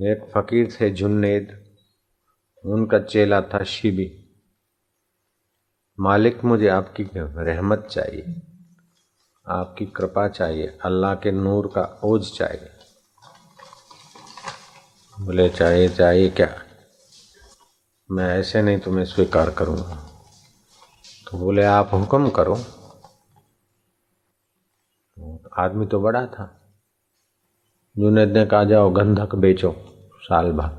एक फकीर थे जुन्नेद उनका चेला था शिबी। मालिक, मुझे आपकी रहमत चाहिए। आपकी कृपा चाहिए। अल्लाह के नूर का ओज चाहिए। बोले, चाहिए चाहिए क्या? मैं ऐसे नहीं तुम्हें स्वीकार करूँगा। तो बोले, आप हुक्म करो। आदमी तो बड़ा था। जुनेद ने कहा, जाओ गंधक बेचो साल भर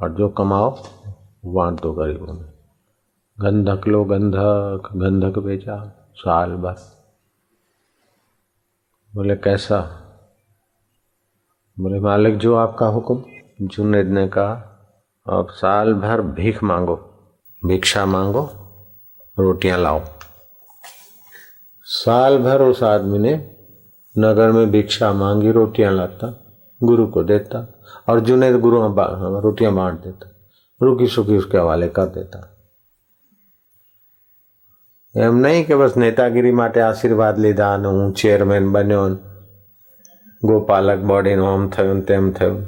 और जो कमाओ बांट दो गरीबों में। गंधक लो, गंधक गंधक बेचा साल भर। बोले, कैसा? बोले, मालिक, जो आपका हुक्म। जुनेद ने कहा, अब साल भर भीख मांगो, भिक्षा मांगो, रोटियाँ लाओ। साल भर उस आदमी ने नगर में भिक्षा मांगी रोटियां लाता गुरु को देता और जुनेद गुरु रोटियां बांट देता रुकी सुखी उसके हवाले कर देता એમ નહીં કે બસ નેતાગીરી માટે આશીર્વાદ લીધા અને હું ચેરમેન બન્યો ગોપાલક બોડીનું આમ થયું તેમ થયું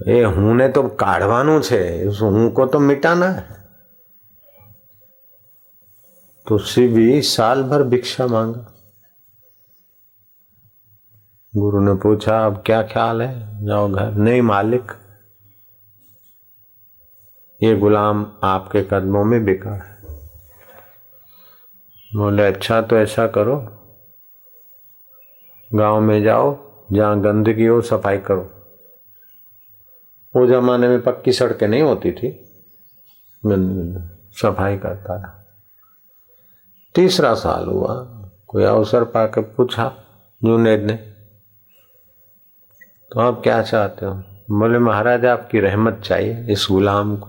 એ હુંને તો કાઢવાનું છે હું કો તો મિટાના तो शिवी साल भर भिक्षा मांगा गुरु ने पूछा, अब क्या ख्याल है? जाओ घर. नहीं मालिक, ये गुलाम आपके कदमों में बिका है। बोले अच्छा तो ऐसा करो, गाँव में जाओ, जहाँ गंदगी हो सफ़ाई करो। वो जमाने में पक्की सड़कें नहीं होती थी, सफ़ाई करता था। तीसरा साल हुआ, कोई अवसर पाकर पूछा जुनेद ने तो आप क्या चाहते हो? बोले महाराज, आपकी रहमत चाहिए इस गुलाम को।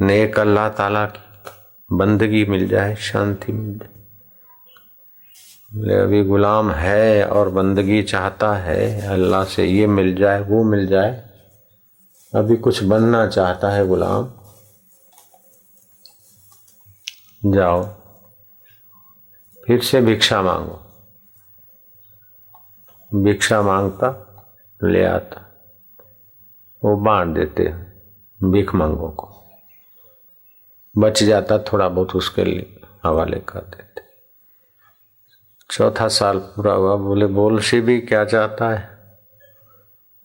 नेक अल्लाह ताला की बंदगी मिल जाए, शांति मिल जाए। बोले, अभी गुलाम है और बंदगी चाहता है, अल्लाह से ये मिल जाए, वो मिल जाए। अभी कुछ बनना चाहता है गुलाम। जाओ। फिर से भिक्षा मांगो। भिक्षा माँगता, ले आता। वो बांट देते भिख मांगो को। बच जाता थोड़ा बहुत उसके लिए हवाले कर देते। चौथा साल पूरा हुआ, बोले, बोल शिबी क्या चाहता है?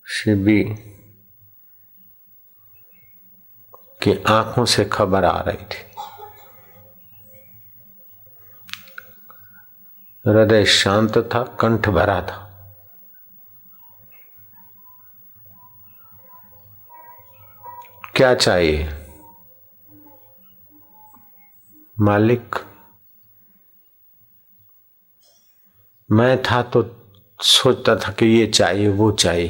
शिबी की आँखों से खबर आ रही थी। हृदय शांत था, कंठ भरा था। क्या चाहिए? मालिक, मैं था तो सोचता था कि ये चाहिए, वो चाहिए।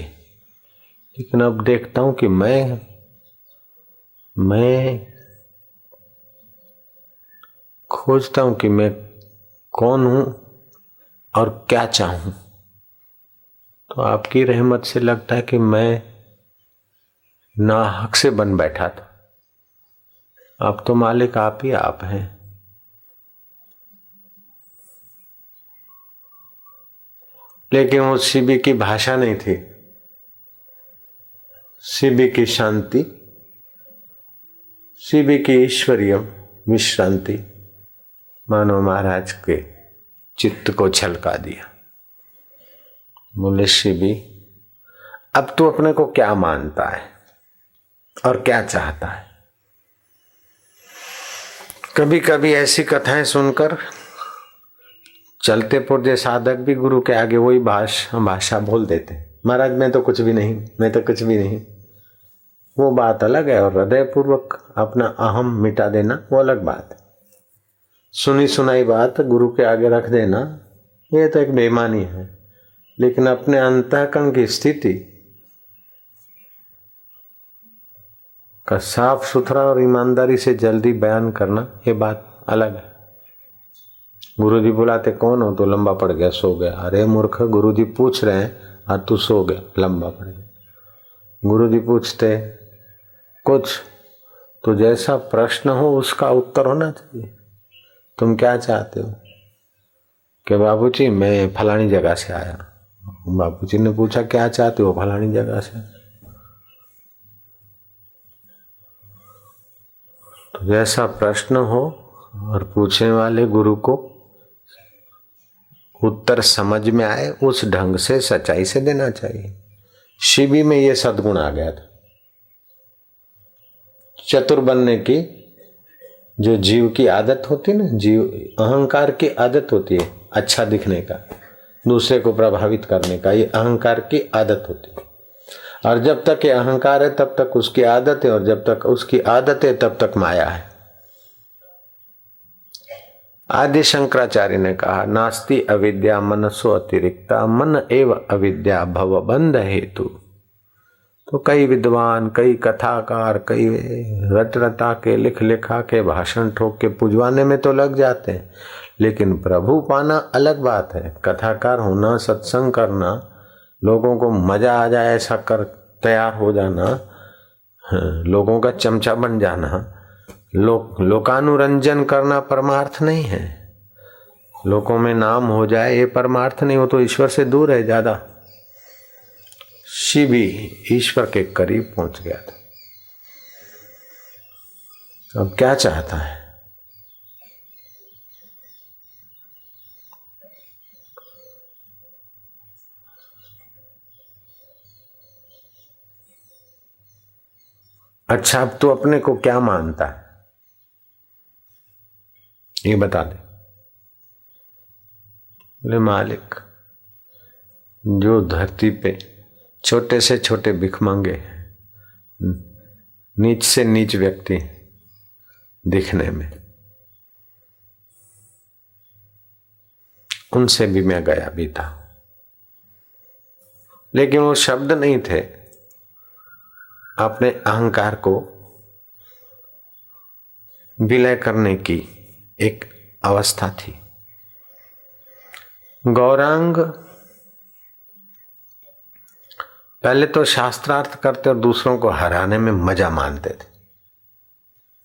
लेकिन अब देखता हूँ कि मैं मैं खोजता हूँ कि मैं कौन हूँ? और क्या चाहूँ? तो आपकी रहमत से लगता है कि मैं ना हक से बन बैठा था। अब तो मालिक आप ही आप हैं। लेकिन वो शिबी की भाषा नहीं थी। शिबी की शांति शिबी की ईश्वरीय विश्रांति, मानो महाराज के चित्त को छलका दिया। बोले शिबी अब तू अपने को क्या मानता है? और क्या चाहता है? कभी कभी ऐसी कथाएँ सुनकर चलते पुरजे साधक भी गुरु के आगे वही भाषा भाषा बोल देते महाराज, मैं तो कुछ भी नहीं, मैं तो कुछ भी नहीं। वो बात अलग है और हृदय पूर्वक अपना अहम मिटा देना वो अलग बात है। सुनी सुनाई बात, गुरु के आगे रख देना। ये तो एक बेमानी है, लेकिन अपने अंतकरण की स्थिति का साफ़ सुथरा और ईमानदारी से जल्दी बयान करना, ये बात अलग है। गुरु जी बुलाते, कौन हो? तो लंबा पड़ गया, सो गया। अरे मूर्ख गुरु जी पूछ रहे हैं हाँ तू सो गया, लंबा पड़ गया। गुरु जी पूछते, कुछ? तो जैसा प्रश्न हो, उसका उत्तर होना चाहिए। तुम क्या चाहते हो? कि बाबू जी मैं फलानी जगह से आया। बाबू जी ने पूछा, क्या चाहते हो फलानी जगह से? तो जैसा प्रश्न हो और पूछने वाले गुरु को उत्तर समझ में आए, उस ढंग से सच्चाई से देना चाहिए। शिवी में यह सदगुण आ गया था। चतुर बनने की जो जीव की आदत होती है ना, जीव, अहंकार की आदत होती है अच्छा दिखने का, दूसरे को प्रभावित करने का, ये अहंकार की आदत होती है। और जब तक ये अहंकार है, तब तक उसकी आदत है, और जब तक उसकी आदत है, तब तक माया है। आदि शंकराचार्य ने कहा, नास्ति अविद्या मनसो अतिरिक्ता, मन एव अविद्या भव बंध हेतु। तो कई विद्वान कई कथाकार कई रट रटा के लिख लिखा के भाषण ठोक के पुजवाने में तो लग जाते हैं। लेकिन प्रभु पाना अलग बात है। कथाकार होना सत्संग करना लोगों को मज़ा आ जाए ऐसा कर तैयार हो जाना हाँ, लोगों का चमचा बन जाना। लोक लोकानुरंजन करना परमार्थ नहीं है। लोगों में नाम हो जाए ये परमार्थ नहीं हो तो ईश्वर से दूर है ज़्यादा। शिव भी ईश्वर के करीब पहुँच गया था। अब क्या चाहता है? अच्छा अब तू अपने को क्या मानता है? ये बता दे। मालिक, जो धरती पे छोटे से छोटे भिख मांगे, नीच से नीच व्यक्ति दिखने में। उनसे भी मैं गया भी था। लेकिन वो शब्द नहीं थे। अपने अहंकार को विलय करने की एक अवस्था थी। गौरांग पहले तो शास्त्रार्थ करते और दूसरों को हराने में मज़ा मानते थे।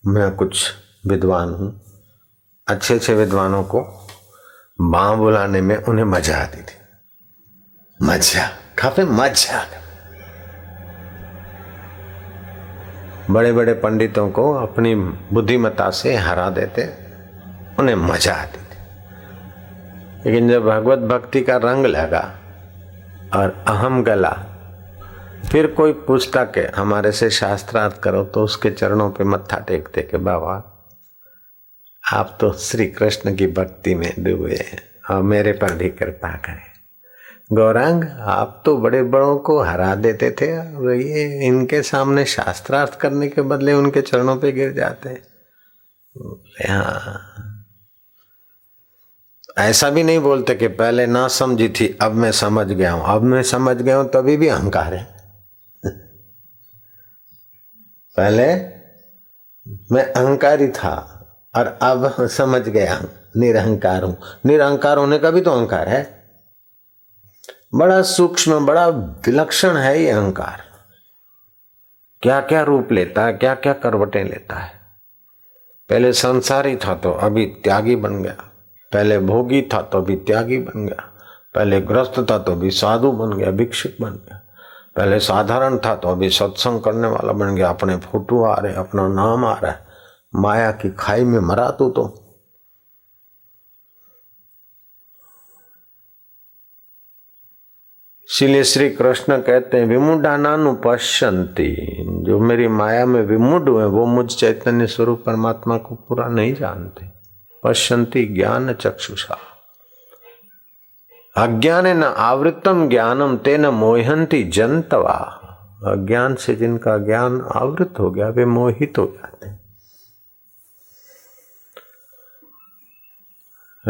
मैं कुछ विद्वान हूँ। अच्छे अच्छे विद्वानों को बाँ बुलाने में उन्हें मज़ा आती थी। मज़ा, काफ़ी मज़ा। बड़े बड़े पंडितों को अपनी बुद्धिमत्ता से हरा देते, उन्हें मज़ा आती थी। लेकिन जब भगवत भक्ति का रंग लगा और अहम गला फिर कोई पूछता के हमारे से शास्त्रार्थ करो तो उसके चरणों पे मत्था टेकते के, बाबा, आप तो श्री कृष्ण की भक्ति में डूबे हैं और मेरे पर भी कृपा करें। गौरांग, आप तो बड़े बड़ों को हरा देते थे और ये इनके सामने शास्त्रार्थ करने के बदले उनके चरणों पे गिर जाते हाँ। ऐसा भी नहीं बोलते कि पहले ना समझी थी, अब मैं समझ गया हूँ। अब मैं समझ गया हूँ, तभी भी अहंकार है। पहले मैं अहंकारी था और अब समझ गया हूँ निरहंकार हूँ। निरहंकार होने का भी तो अहंकार है। बड़ा सूक्ष्म, बड़ा विलक्षण है ये अहंकार। क्या क्या रूप लेता है क्या क्या करवटें लेता है। पहले संसारी था तो अभी त्यागी बन गया। पहले भोगी था तो अभी त्यागी बन गया। पहले ग्रस्त था तो अभी साधु बन गया, भिक्षुक बन गया। पहले साधारण था तो अभी सत्संग करने वाला बन गया। अपने फ़ोटो आ रहे, अपना नाम आ रहा है। माया की खाई में मरा तू तो। इसलिए श्री कृष्ण कहते हैं विमुडा नानु पश्यंती जो मेरी माया में विमुड हुए, वो मुझ चैतन्य स्वरूप परमात्मा को पूरा नहीं जानते। पश्यंती ज्ञान चक्षुषा। अज्ञान न आवृतम ज्ञानम तेन मोहंती जनतवा। अज्ञान से जिनका ज्ञान आवृत हो गया, वे मोहित हो जाते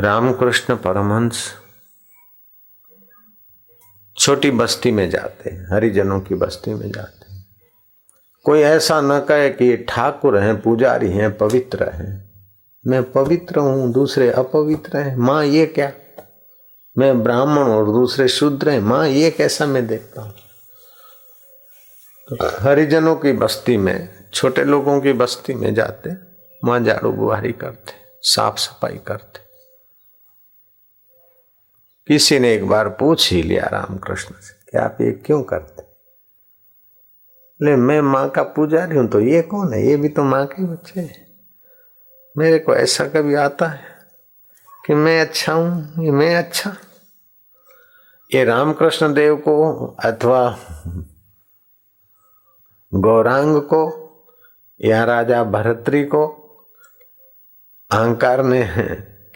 रामकृष्ण परमहंस छोटी बस्ती में जाते हैं, हरिजनों की बस्ती में जाते हैं। कोई ऐसा न कहे कि ये ठाकुर हैं, पुजारी हैं, पवित्र हैं। मैं पवित्र हूँ, दूसरे अपवित्र हैं। माँ, ये क्या? मैं ब्राह्मण और दूसरे शूद्र हैं, माँ, ये कैसा मैं देखता हूँ? तो हरिजनों की बस्ती में, छोटे लोगों की बस्ती में जाते, माँ झाड़ू बुहारी करते, साफ़ सफ़ाई करते। किसी ने एक बार पूछ ही लिया रामकृष्ण से कि आप ये क्यों करते? ले, मैं माँ का पुजारी हूँ तो ये कौन है? ये भी तो माँ के बच्चे हैं। मेरे को ऐसा कभी आता है? कि मैं अच्छा हूँ मैं अच्छा। ये रामकृष्ण देव को अथवा गौरांग को या राजा भरतरी को अहंकार ने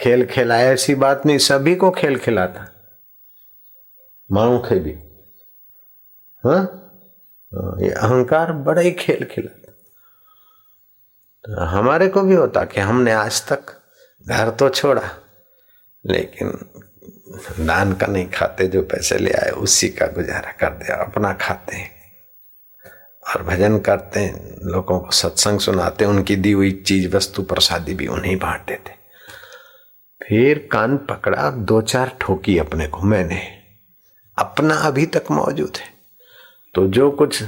खेल खिलाया, ऐसी बात नहीं, सभी को खेल खिलाता। माऊ खे भी। हाँ ये अहंकार बड़ा ही खेल खिलाता। तो हमारे को भी होता कि हमने आज तक घर तो छोड़ा। लेकिन दान का नहीं खाते, जो पैसे ले आए, उसी का गुजारा कर दिया अपना खाते हैं। और भजन करते हैं, लोगों को सत्संग सुनाते हैं, उनकी दी हुई चीज़, वस्तु, प्रसादी भी उन्हें बांटते थे फिर कान पकड़ा, दो चार ठोकी अपने को, मैंने अपना अभी तक मौजूद है। तो जो कुछ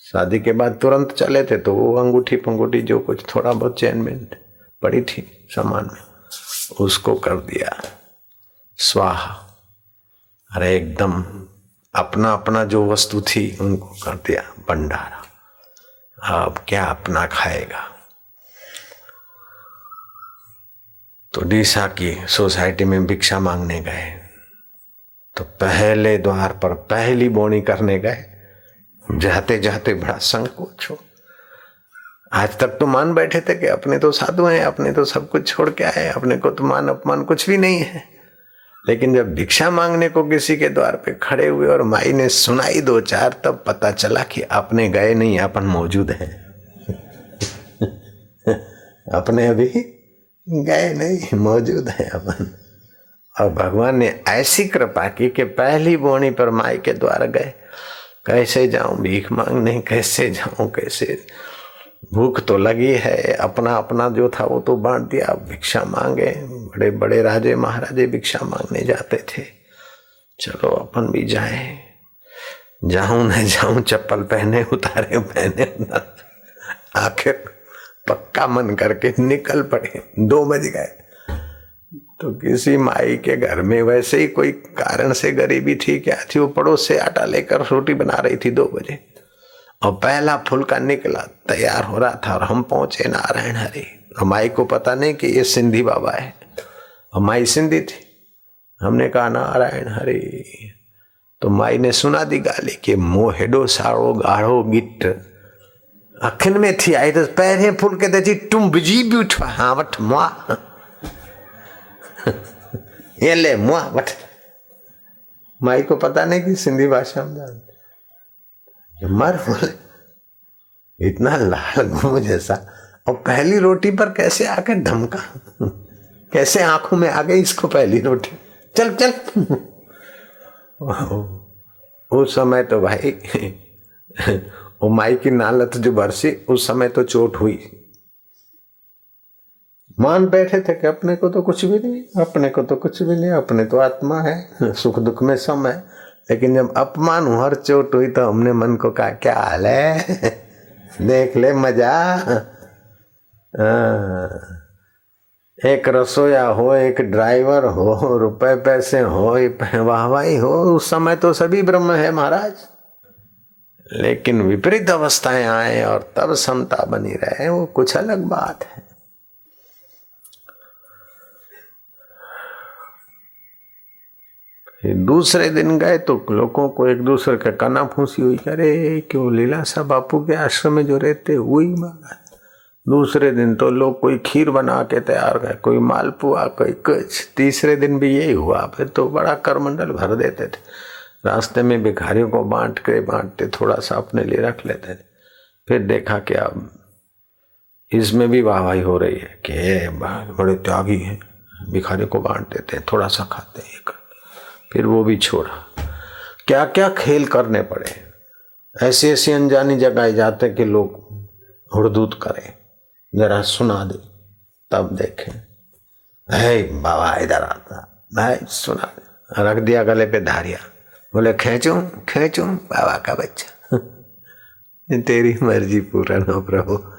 शादी के बाद तुरंत चले थे तो वो अंगूठी पंगूठी जो कुछ थोड़ा बहुत चैनमेंट पड़ी थी सामान में उसको कर दिया। स्वाहा। अरे एकदम अपना अपना जो वस्तु थी उनको कर दिया, भंडारा। अब क्या अपना खाएगा? तो डीसा की सोसाइटी में भिक्षा मांगने गए। तो पहले द्वार पर पहली बोनी करने गए। जाते जाते बड़ा संकोच हो आज तक तो मान बैठे थे कि अपने तो साधु हैं, अपने तो सब कुछ छोड़ के आए अपने को तो मान अपमान कुछ भी नहीं है। लेकिन जब भिक्षा मांगने को किसी के द्वार पे खड़े हुए और माई ने सुनाई दो चार, तब पता चला कि अपने गए नहीं, अपन मौजूद हैं। अपने अभी गए नहीं, मौजूद है अपन। और भगवान ने ऐसी कृपा की कि पहली बोनी पर माई के द्वार गए। कैसे जाऊँ, भीख मांगने, कैसे जाऊँ, कैसे भूख तो लगी है अपना अपना जो था वो तो बांट दिया। भिक्षा मांगे बड़े बड़े राजे महाराजे भिक्षा मांगने जाते थे। चलो अपन भी जाए। जाऊँ न जाऊँ, चप्पल पहने, उतारे पहने, आखिर पक्का मन करके निकल पड़े। दो बज गए। तो किसी माई के घर में वैसे ही कोई कारण से गरीबी थी क्या थी? वो पड़ोस से आटा लेकर रोटी बना रही थी दो बजे। और पहला फुलका निकला, तैयार हो रहा था और हम पहुँचे नारायण हरि। और माई को पता नहीं कि ये सिंधी बाबा है। और माई सिंधी थी। हमने कहा, नारायण हरि। तो माई ने सुना दी गाली कि मो हेडो साड़ो गाढ़ो गिट अखिन में थी, आई तो पहिरें फुलके ते तुम बिज़ी भी उठवा हाँ वठ, मुआ। ये ले, मुआ, वठ। माई को पता नहीं कि सिंधी भाषा में जानते। मर इतना लाल घूम जैसा। और पहली रोटी पर कैसे आके धमका? कैसे आँखों में आ गई इसको पहली रोटी? चल चल। उस समय तो भाई वो माई की नालत जो बरसी, उस समय तो चोट हुई। मान बैठे थे कि अपने को तो कुछ भी नहीं, अपने को तो कुछ भी नहीं, अपने तो आत्मा है, सुख दुख में सम है। लेकिन जब अपमान हर चोट हुई तो हमने मन को कहा, क्या हाल है? देख ले मज़ा। एक रसोया हो, एक ड्राइवर हो, रुपए पैसे हो वाहवाही हो, उस समय तो सभी ब्रह्म है महाराज। लेकिन विपरीत अवस्थाएँ आए और तब समता बनी रहे, वो कुछ अलग बात है। दूसरे दिन गए तो लोगों को एक दूसरे का काना फूसी हुई। अरे, क्यों लीला सा बापू के आश्रम में जो रहते, वही मांगा दूसरे दिन तो लोग कोई खीर बना के तैयार गए, कोई मालपुआ, कोई कुछ। तीसरे दिन भी यही हुआ, फिर तो बड़ा करमंडल भर देते थे। रास्ते में भिखारियों को बांट के बांटते थोड़ा सा अपने लिए रख लेते थे। फिर देखा कि अब इसमें भी वाहवाही हो रही है कि बड़े त्यागी हैं। भिखारियों को बांट देते हैं, थोड़ा सा खाते हैं फिर वो भी छोड़ा। क्या क्या खेल करने पड़े। ऐसी ऐसी अनजानी जगह जाते कि लोग हुड़दूत करें। जरा सुना दे, तब देखें। है बाबा, इधर आता। भाई सुना दे। रख दिया गले पे धारिया। बोले, खेचू खेचू, बाबा का बच्चा। तेरी मर्ज़ी पूरा हो प्रभु।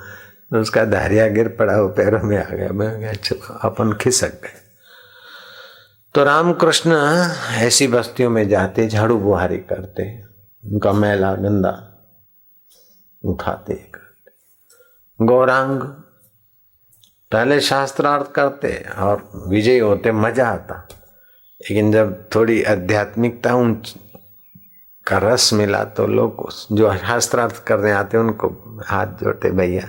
उसका धारिया गिर पड़ा हो पैरों में आ गया। मैं चलो, अपन खिसक गए। तो रामकृष्ण ऐसी बस्तियों में जाते, झाड़ू बुहारी करते, उनका मैला, गंदा, उठाते, करते। गौरांग पहले शास्त्रार्थ करते और विजय होते, मज़ा आता। लेकिन जब थोड़ी आध्यात्मिकता उन का रस मिला तो लोग जो शास्त्रार्थ करने आते, उनको हाथ जोड़ते, भैया,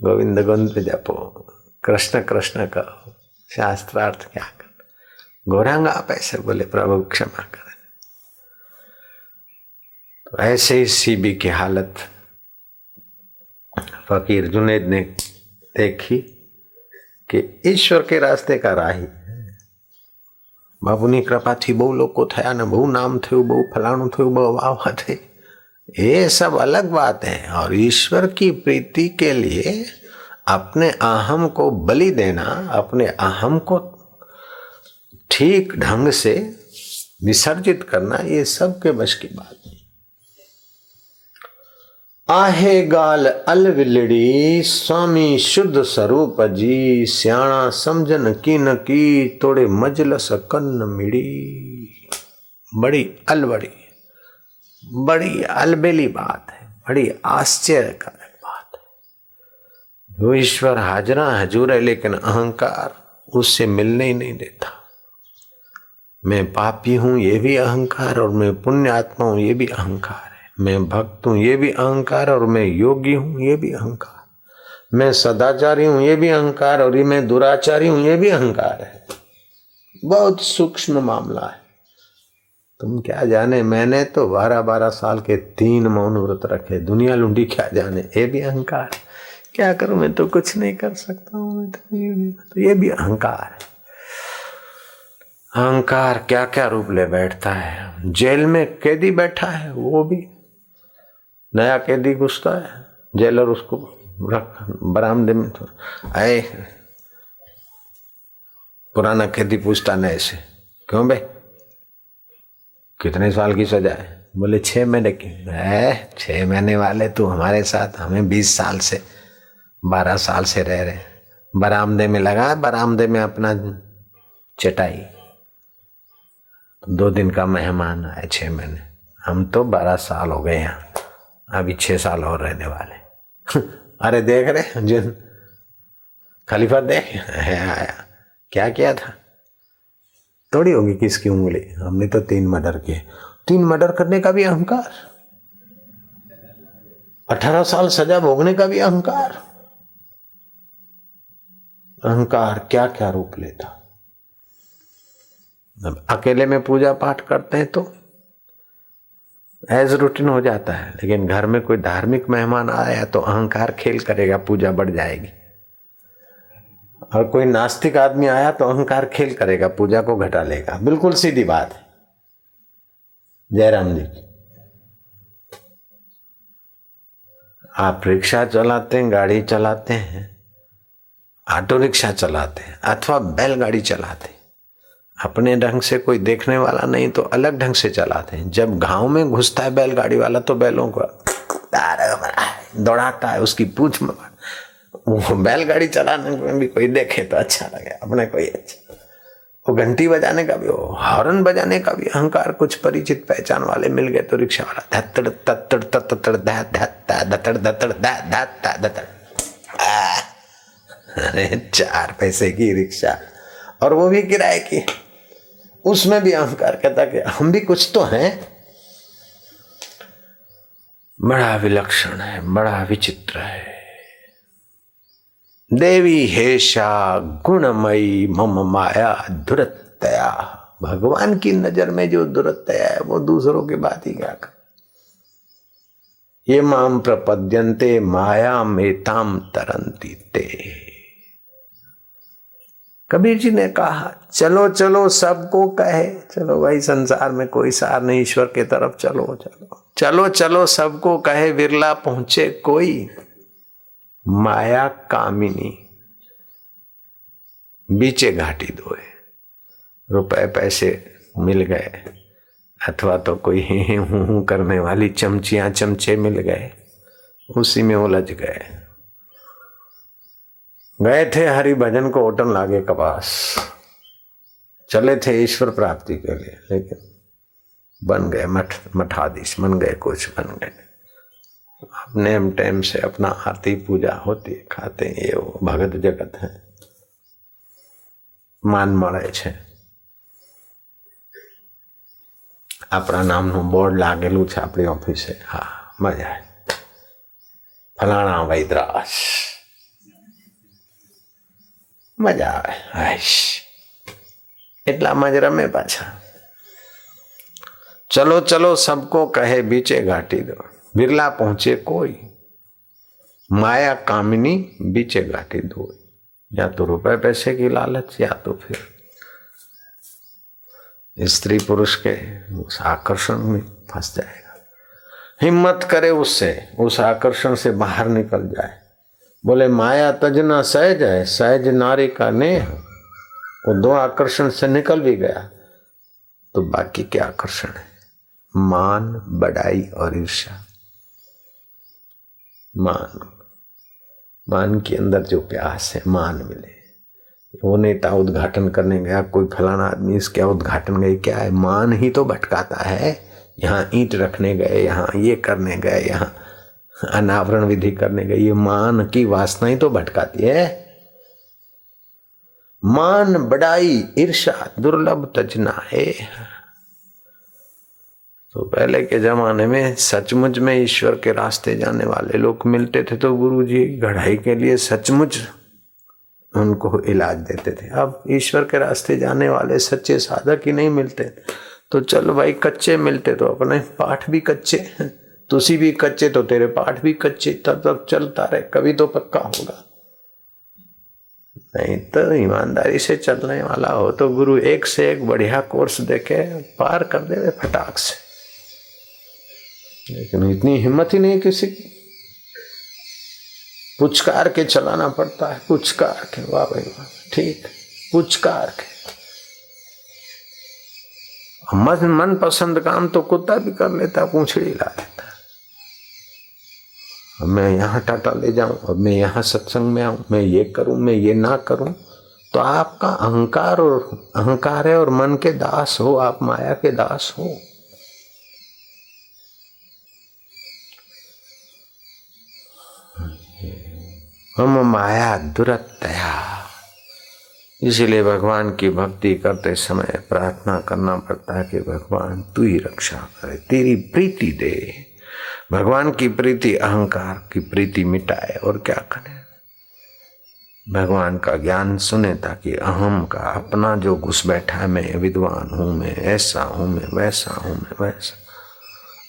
गोविंद गोविंद जपो, कृष्ण कृष्ण कहो, शास्त्रार्थ क्या गौरांग आप ऐसे बोले प्रभु क्षमा करें तो ऐसे ही सीबी की हालत फकीर जुनेद ने देखी कि ईश्वर के रास्ते का राही બાપુની કૃપાથી બહુ લોકો થયા ને બહુ નામ થયું બહુ ફલાણું થયું બહુ વાવા થઈ ये सब अलग बात है और ईश्वर की प्रीति के लिए अपने अहम को बलि देना अपने अहम को ठीक ढंग से विसर्जित करना ये सबके बश की बात नहीं। आहे गाल अलविलड़ी स्वामी शुद्ध स्वरूप जी, सियाणा समझन की न की, तोड़े मजलस कन्न मिड़ी। बड़ी अलबड़ी, बड़ी अलबेली बात है, बड़ी आश्चर्यकारक बात है। ईश्वर हाजरा हजूर है, लेकिन अहंकार उससे मिलने ही नहीं देता। मैं पापी हूँ, ये भी अहंकार, और मैं पुण्य आत्मा हूँ, ये भी अहंकार है। मैं भक्त हूँ, ये भी अहंकार, और मैं योगी हूँ, ये भी अहंकार। मैं सदाचारी हूँ, ये भी अहंकार, और ये मैं दुराचारी हूँ, ये भी अहंकार है। बहुत सूक्ष्म मामला है। तुम क्या जाने, मैंने तो बारह बारह साल के तीन मौन व्रत रखे, दुनिया लुंडी क्या जाने, ये भी अहंकार क्या करूँ, मैं तो कुछ नहीं कर सकता हूँ, मैं तो ये भी अहंकार है। अहंकार क्या क्या रूप ले बैठता है? जेल में कैदी बैठा है, वो भी। नया कैदी घुसता है, जेलर उसको रख, बरामदे में तो आए। पुराना कैदी पूछता नए से, क्यों भाई कितने साल की सजा है? बोले, छह महीने की। है छह महीने वाले तू हमारे साथ, हमें बीस साल से, बारह साल से रह रहे बरामदे में लगा, बरामदे में अपना चटाई। दो दिन का मेहमान आए छह महीने। हम तो बारह साल हो गए यहाँ अभी छह साल और रहने वाले अरे देख रहे जिन खलीफा देख। है, आया। क्या किया था? थोड़ी होगी किसकी उंगली। हमने तो तीन मर्डर किए। तीन मर्डर करने का भी अहंकार। अठारह साल सजा भोगने का भी अहंकार। अहंकार क्या क्या रूप लेता? अकेले में पूजा पाठ करते हैं तो एज रूटीन हो जाता है। लेकिन घर में कोई धार्मिक मेहमान आया तो अहंकार खेल करेगा, पूजा बढ़ जाएगी। और कोई नास्तिक आदमी आया तो अहंकार खेल करेगा, पूजा को घटा लेगा। बिल्कुल सीधी बात है। जयराम जी। आप रिक्शा चलाते हैं, गाड़ी चलाते हैं, ऑटो रिक्शा चलाते हैं, अथवा बैलगाड़ी चलाते हैं। अपने ढंग से कोई देखने वाला नहीं तो अलग ढंग से चलाते हैं। जब गाँव में घुसता है बैलगाड़ी वाला तो बैलों को दौड़ाता है, उसकी पूछ वो बैलगाड़ी चलाने में भी कोई देखे तो अच्छा लगे, अपने कोई अच्छा। वो घंटी बजाने का भी हो हॉर्न बजाने का भी अहंकार कुछ परिचित पहचान वाले मिल गए तो रिक्शा वाला धत्तड़ तत्तड़ तत्तड़ धत्तड़ धत्तड़ अरे चार पैसे की रिक्शा। और वो भी किराए की। उसमें भी अहंकार कहता कि हम भी कुछ तो हैं। बड़ा विलक्षण है, बड़ा विचित्र है। देवी हेशा, गुणमयी, मम माया दुरतया भगवान की नज़र में जो दुरतया है, वो दूसरों की बात ही क्या कर? ये माम प्रपद्यंते माया मेताम तरंती ते। कबीर जी ने कहा, चलो चलो, सबको कहे। चलो भाई, संसार में कोई सार नहीं, ईश्वर के तरफ़ चलो चलो। चलो चलो, सबको कहे विरला पहुँचे कोई? माया कामिनी, बीचे घाटी दोए रुपए, पैसे मिल गए, अथवा तो कोई हूँ करने वाली चमचियाँ, चमचे मिल गए, उसी में उलझ गए। गए थे हरि भजन को ओटन लागे कपास चले थे ईश्वर प्राप्ति के लिए लेकिन बन गए मठ मठाधीश बन गए कुछ बन गए नेम टाइम से अपना आरती पूजा होती है खाते ये वो भगत जगत है માન મળે છે આપણા નામનું બોર્ડ લાગેલું છે આપણી ઓફિસે હા મજા આવે ફલાણા વૈદ્રાસ મજા આવે હાઈશ એટલામાં જ રમે પાછા चलो चलो सबको कहे बीचे घाटी दो बिरला पहुंचे कोई माया कामिनी बीचे घाटी दो या तो रुपए पैसे की लालच या तो फिर स्त्री पुरुष के उस आकर्षण में फंस जाएगा हिम्मत करे उससे उस आकर्षण से बाहर निकल जाए बोले, माया तजना सहज है, सहज नारी का नेह वो दो आकर्षण से निकल भी गया। तो बाकी क्या आकर्षण है, मान, बड़ाई और ईर्षा मान मान के अंदर जो प्यास है, मान मिले। वो नेता उद्घाटन करने गया, कोई फलाना आदमी इसका उद्घाटन गए, क्या है? मान ही तो भटकाता है। यहाँ ईंट रखने गए, यहाँ ये करने गए, यहाँ अनावरण विधि करने गई। ये मान की वासना ही तो भटकाती है। मान बड़ाई ईर्षा दुर्लभ तजना है। तो पहले के जमाने में सचमुच में ईश्वर के रास्ते जाने वाले लोग मिलते थे तो गुरु जी गढ़ाई के लिए सचमुच उनको इलाज देते थे। अब ईश्वर के रास्ते जाने वाले सच्चे साधक ही नहीं मिलते। तो चल भाई, कच्चे मिलते तो अपने पाठ भी कच्चे तुसी भी कच्चे तो तेरे पाठ भी कच्चे, तब तब चलता रहे, कभी तो पक्का होगा। नहीं तो ईमानदारी से चलने वाला हो तो गुरु एक से एक बढ़िया कोर्स देके पार कर दे फटाक से। लेकिन इतनी हिम्मत ही नहीं किसी की। पुचकार के चलाना पड़ता है, पुचकार के, वाह भाई वाह, ठीक, पुचकार के। मन मन पसंद काम तो कुत्ता भी कर लेता, पूछड़ी ला लेता। अब मैं यहाँ टाटा ले जाऊँ, अब मैं यहाँ सत्संग में आऊँ, मैं ये करूँ, मैं ये ना करूँ। तो आपका अहंकार और अहंकार है और मन के दास हो, आप माया के दास हो। हम माया दुरतया इसीलिए भगवान की भक्ति करते समय प्रार्थना करना पड़ता है कि भगवान तू ही रक्षा करे, तेरी प्रीति दे। भगवान की प्रीति, अहंकार की प्रीति मिटाए और क्या करे? भगवान का ज्ञान सुने ताकि अहम का अपना जो घुस बैठा है, मैं विद्वान हूँ, मैं ऐसा हूँ, मैं वैसा हूँ, मैं वैसा।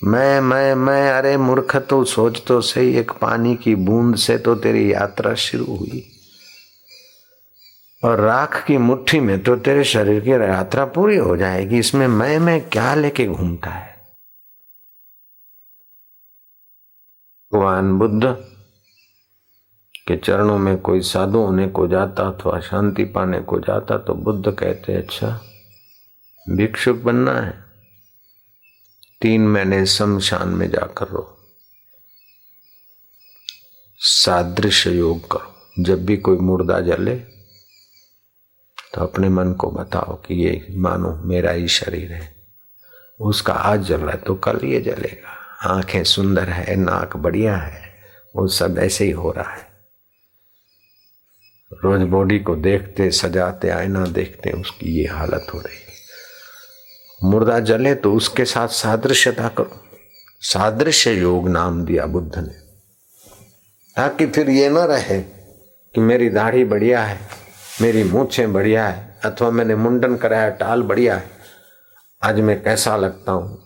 मैं मैं मैं, अरे मूर्ख तो सोच तो सही, एक पानी की बूंद से तो तेरी यात्रा शुरू हुई। और राख की मुट्ठी में तो तेरे शरीर की यात्रा पूरी हो जाएगी, इसमें मैं मैं क्या लेके घूमता है? भगवान बुद्ध के चरणों में कोई साधु होने को जाता अथवा शांति पाने को जाता तो बुद्ध कहते अच्छा भिक्षुक बनना है। तीन महीने शमशान में जाकर रो सादृश्य योग करो। जब भी कोई मुर्दा जले तो अपने मन को बताओ कि ये मानो मेरा ही शरीर है। उसका आज जल रहा है तो कल ये जलेगा। आँखें सुंदर है, नाक बढ़िया है, वो सब ऐसे ही हो रहा है। रोज बॉडी को देखते, सजाते, आईना देखते, उसकी ये हालत हो रही मुर्दा जले तो उसके साथ सादृश्यता करो। सादृश्य योग नाम दिया बुद्ध ने। ताकि फिर ये ना रहे कि मेरी दाढ़ी बढ़िया है, मेरी मूछें बढ़िया है, अथवा मैंने मुंडन कराया, टाल बढ़िया है। आज मैं कैसा लगता हूँ?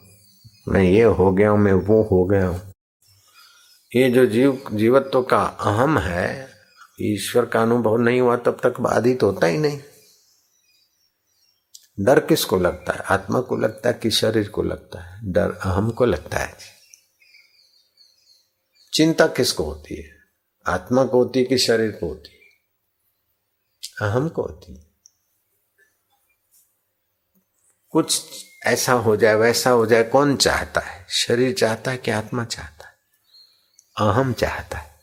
मैं ये हो गया हूँ, मैं वो हो गया हूँ। ये जो जीव, जीवत्व का अहम है, ईश्वर का अनुभव नहीं हुआ, तब तक बाधित होता ही नहीं। डर किसको लगता है? आत्मा को लगता है कि शरीर को लगता है? डर अहम को लगता है चिंता किसको होती है? आत्मा को होती है कि शरीर को होती है? अहम को होती है। कुछ ऐसा हो जाए, वैसा हो जाए, कौन चाहता है? शरीर चाहता है कि आत्मा चाहता है? अहम चाहता है।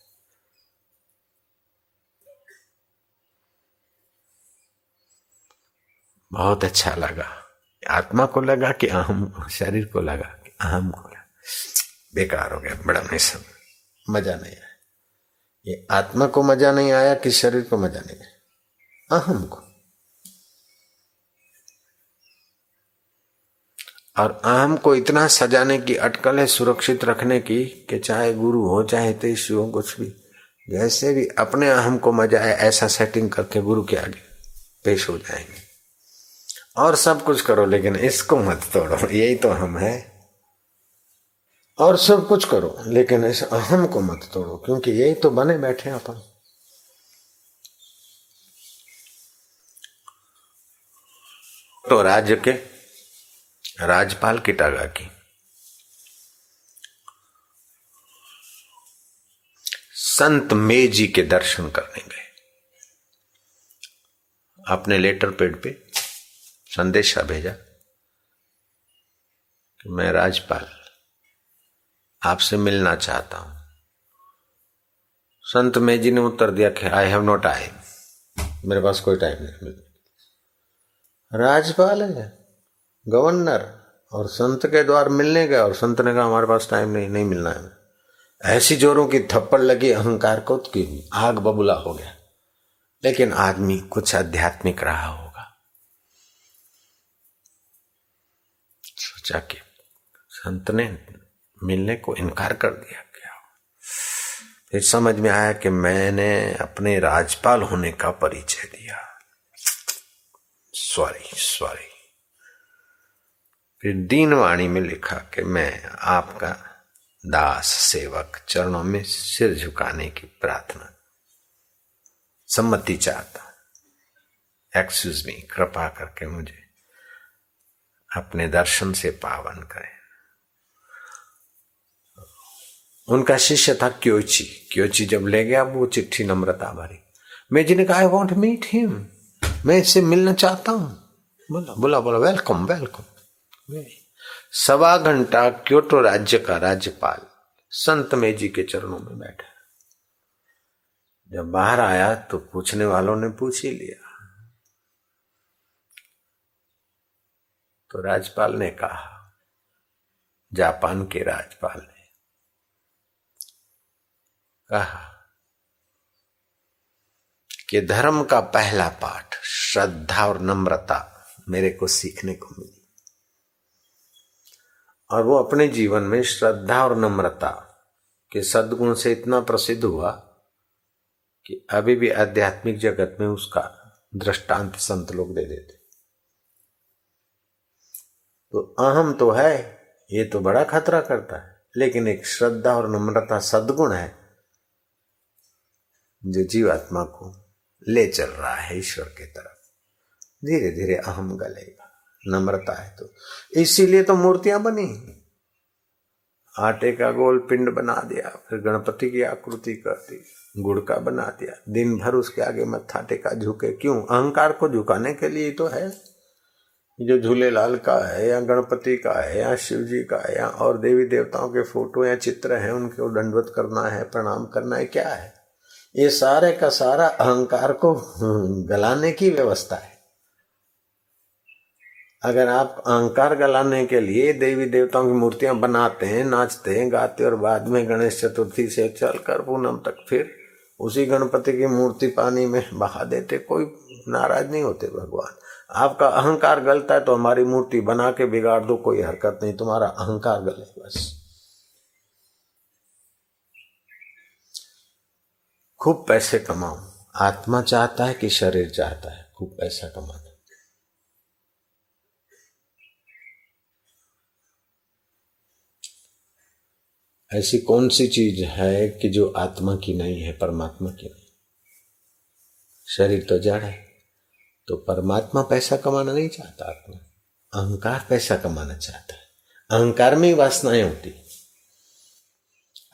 बहुत अच्छा लगा। आत्मा को लगा कि अहम, शरीर को लगा कि अहम को लगा बेकार हो गया, बड़ा मिशन मज़ा नहीं आया। ये आत्मा को मज़ा नहीं आया कि शरीर को मज़ा नहीं आया। अहम को। और अहम को इतना सजाने की अटकल है सुरक्षित रखने की कि चाहे गुरु हो, चाहे तेईस हो, कुछ भी, जैसे भी अपने अहम को मज़ा है ऐसा सेटिंग करके गुरु के आगे पेश हो जाएँगे। और सब कुछ करो, लेकिन इसको मत तोड़ो, यही तो हम है। और सब कुछ करो, लेकिन इस अहम को मत तोड़ो, क्योंकि यही तो बने बैठे अपन। तो राज्य के राजपाल किटागा की। संत मेजी के दर्शन करने गए। अपने लेटर पेड पे संदेशा भेजा कि मैं राजपाल आपसे मिलना चाहता हूँ। संत मेजी ने उत्तर दिया कि आई हैव नो टाइम मेरे पास कोई टाइम नहीं। राजपाल है। गवर्नर और संत के द्वार मिलने गए और संत ने कहा, हमारे पास टाइम नहीं नहीं मिलना है। ऐसी जोरों की थप्पड़ लगी, अहंकार को कि आग बबूला हो गया। लेकिन आदमी कुछ आध्यात्मिक रहा होगा। सोचा कि संत ने मिलने को इनकार कर दिया क्या फिर समझ में आया कि मैंने अपने राजपाल होने का परिचय दिया। सॉरी सॉरी फिर दीनवाणी में लिखा कि मैं आपका दास सेवक चरणों में सिर झुकाने की प्रार्थना सम्मति चाहता। एक्सक्यूज मी कृपा करके मुझे अपने दर्शन से पावन करें। उनका शिष्य था क्योची। क्योची जब ले गया, वो चिट्ठी नम्रता भरी। मैं जी ने कहा आई वॉन्ट मीट हिम मैं इससे मिलना चाहता हूँ। बोला बोला बोला वेलकम वेलकम सवा घंटा क्योटो राज्य का राज्यपाल संत मेजी के चरणों में बैठा। जब बाहर आया तो पूछने वालों ने पूछ ही लिया। तो राज्यपाल ने कहा, जापान के राज्यपाल ने कहा कि धर्म का पहला पाठ श्रद्धा और नम्रता मेरे को सीखने को मिली। और वो अपने जीवन में श्रद्धा और नम्रता के सदगुण से इतना प्रसिद्ध हुआ कि अभी भी आध्यात्मिक जगत में उसका दृष्टांत संत लोग दे देते। तो अहम तो है, ये तो बड़ा खतरा करता है, लेकिन एक श्रद्धा और नम्रता सदगुण है जो जीवात्मा को ले चल रहा है ईश्वर की तरफ़। धीरे धीरे अहम गलेगा। नम्रता है तो। इसीलिए तो मूर्तियाँ बनी। आटे का गोल पिंड बना दिया, फिर गणपति की आकृति कर दी गुड़ का बना दिया। दिन भर उसके आगे मत्था टेका झुके। क्यों? अहंकार को झुकाने के लिए तो है। जो झूलेलाल का है, या गणपति का है, या शिव जी का है, या और देवी देवताओं के फ़ोटो या चित्र हैं, उनको दंडवत करना है, प्रणाम करना है, क्या है? ये सारे का सारा अहंकार को गलाने की व्यवस्था है। अगर आप अहंकार गलाने के लिए देवी देवताओं की मूर्तियाँ बनाते हैं, नाचते हैं, गाते और बाद में गणेश चतुर्थी से चलकर पूनम तक फिर उसी गणपति की मूर्ति पानी में बहा देते, कोई नाराज़ नहीं होते भगवान। आपका अहंकार गलता है तो हमारी मूर्ति बना के बिगाड़ दो, कोई हरकत नहीं, तुम्हारा अहंकार गले, बस। खूब पैसे कमाओ। आत्मा चाहता है कि शरीर चाहता है, खूब पैसा कमाना ऐसी कौन सी चीज़ है कि जो आत्मा की नहीं है, परमात्मा की नहीं? शरीर तो जड़ है तो परमात्मा पैसा कमाना नहीं चाहता आत्मा। अहंकार पैसा कमाना चाहता है। अहंकार में ही वासनाएँ होती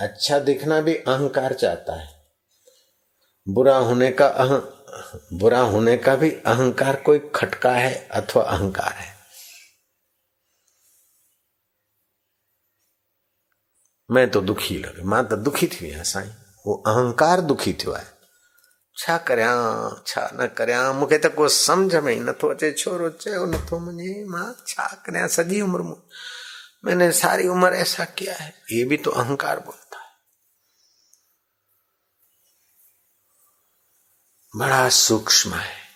अच्छा दिखना भी अहंकार चाहता है। बुरा होने का अह, बुरा होने का भी अहंकार कोई खटका है अथवा अहंकार है। मैं तो दुखी लगे। माँ तो दुखी थी साईं। वो अहंकार दुखी थियो आहे छा करियाँ, छा न करियाँ, मूंखे त को सम्झ में ई नथो अचे, छोरो चयो नथो मञे माँ, छा करियाँ, सॼी उम्र मैंने सारी उम्र ऐसा किया है। ये भी तो अहंकार बोलता है। बड़ा सूक्ष्म है।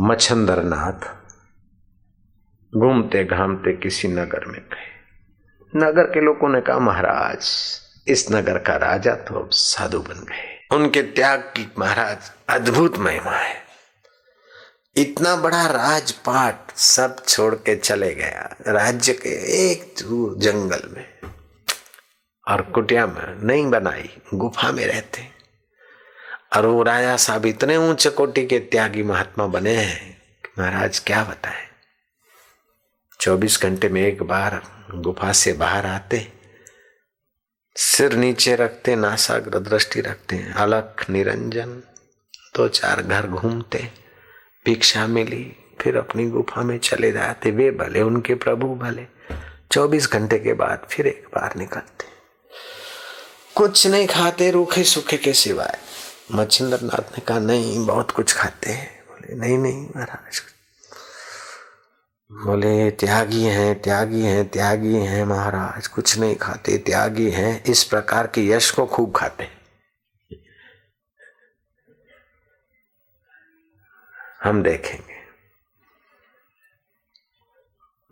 मच्छंदरनाथ घूमते घामते किसी नगर में गए। नगर के लोगों ने कहा, महाराज, इस नगर का राजा तो अब साधु बन गए। उनके त्याग की महाराज अद्भुत महिमा है। इतना बड़ा राजपाट सब छोड़ के चले गया, राज्य के एक दूर जंगल में। और कुटिया में नहीं बनाई, गुफा में रहते। और वो राजा साहब इतने ऊँचे कोटि के त्यागी महात्मा बने हैं महाराज क्या बताएँ। चौबीस घंटे में एक बार गुफा से बाहर आते, सिर नीचे रखते, नासाग्र दृष्टि रखते, अलख निरंजन, दो चार घर घूमते, भिक्षा मिली, फिर अपनी गुफा में चले जाते, वे भले उनके प्रभु भले। चौबीस घंटे के बाद फिर एक बार निकलते। कुछ नहीं खाते रूखे सूखे के सिवाय। मच्छिंद्र नाथ ने कहा, नहीं, बहुत कुछ खाते हैं। बोले, नहीं नहीं, महाराज। बोले, त्यागी हैं त्यागी हैं त्यागी हैं, महाराज। कुछ नहीं खाते, त्यागी हैं। इस प्रकार के यश को खूब खाते हम देखेंगे।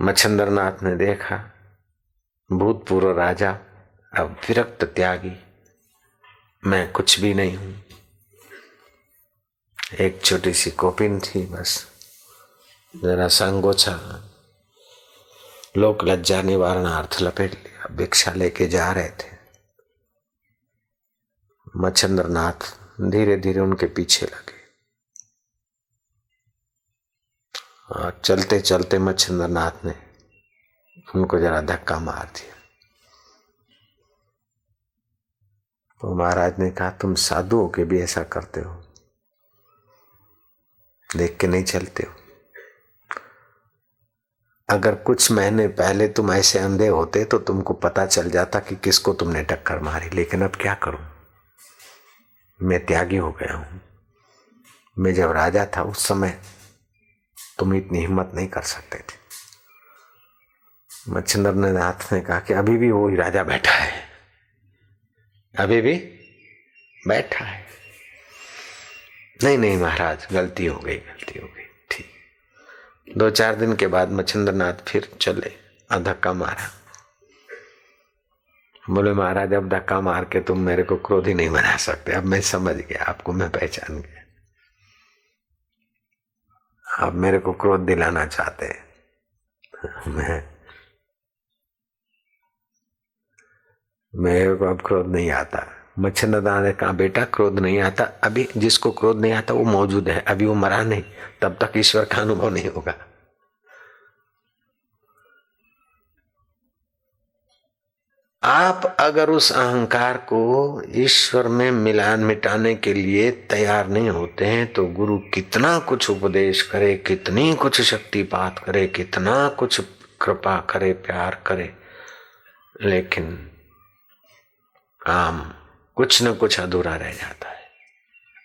मच्छंद्र नाथ ने देखा, भूतपूर्व राजा अब विरक्त त्यागी। मैं कुछ भी नहीं हूँ। एक छोटी सी कोपिन थी, बस। जरा संगोछा लोक लज्जा निवारण अर्थ लपेट लिया, भिक्षा लेके जा रहे थे। मच्छंद्र नाथ धीरे धीरे उनके पीछे लगे। और चलते चलते मच्छंद्र नाथ ने उनको जरा धक्का मार दिया। तो महाराज ने कहा, तुम साधु हो के भी ऐसा करते हो? देख के नहीं चलते हो। अगर कुछ महीने पहले तुम ऐसे अंधे होते तो तुमको पता चल जाता कि किसको तुमने टक्कर मारी, लेकिन अब क्या करूँ? मैं त्यागी हो गया हूँ। मैं जब राजा था उस समय तुम इतनी हिम्मत नहीं कर सकते थे। मच्छिंदर ने नाथ ने कहा कि अभी भी वो ही राजा बैठा है। अभी भी बैठा है। नहीं नहीं महाराज, गलती हो गई, गलती हो गई, ठीक। दो चार दिन के बाद मच्छिंद्र फिर चले, और धक्का मारा। बोले, महाराज, अब धक्का मार के तुम मेरे को क्रोधी नहीं बना सकते। अब मैं समझ गया, आपको मैं पहचान गया। आप मेरे को क्रोध दिलाना चाहते मैं, मेरे को अब क्रोध नहीं आता। मच्छर ने कहा बेटा क्रोध नहीं आता। अभी जिसको क्रोध नहीं आता, वो मौजूद है। अभी वो मरा नहीं। तब तक ईश्वर का अनुभव नहीं होगा। आप अगर उस अहंकार को ईश्वर में मिलान मिटाने के लिए तैयार नहीं होते हैं तो गुरु कितना कुछ उपदेश करे, कितनी कुछ शक्तिपात करे, कितना कुछ कृपा करे, प्यार करे। लेकिन काम कुछ न कुछ अधूरा रह जाता है।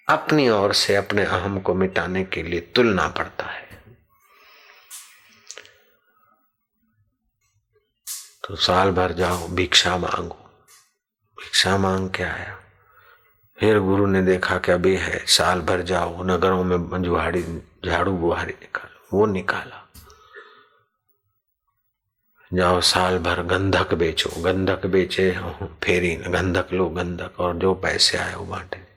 अपनी ओर से अपने अहम को मिटाने के लिए तुलना पड़ता है। तो साल भर जाओ, भिक्षा मांगो। भिक्षा मांग के आया। फिर गुरु ने देखा कि अभी है, साल भर जाओ, नगरों में मंजुहाड़ी झाड़ू बुहारी निकालो, वो निकाला। जाओ, साल भर गंधक बेचो, गंधक बेचे फेरी, गंधक लो, गंधक, और जो पैसे आए वो बांटे।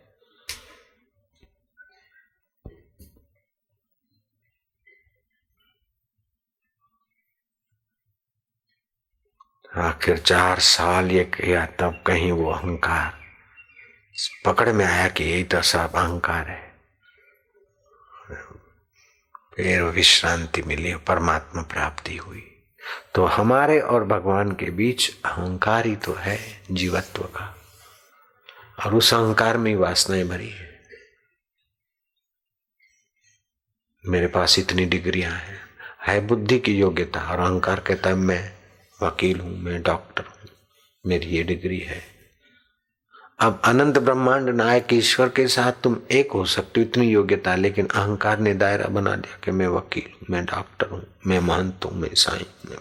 आखिर चार साल ये किया, तब कहीं वो अहंकार। पकड़ में आया कि यही तो सब अहंकार है। फिर विश्रांति मिली, परमात्मा प्राप्ति हुई। तो हमारे और भगवान के बीच अहंकार ही तो है जीवत्व का। और उस अहंकार में ही वासनाएँ भरी है। मेरे पास इतनी डिग्रियाँ हैं। है बुद्धि की योग्यता और अहंकार कहता है मैं वकील हूँ, मैं डॉक्टर हूँ। मेरी ये डिग्री है। अब अनंत ब्रह्मांड नायक ईश्वर के साथ तुम एक हो सकते हो, इतनी योग्यता, लेकिन अहंकार ने दायरा बना दिया कि मैं वकील हूँ, मैं डॉक्टर हूँ, मैं महंत हूँ, मैं साई, मैं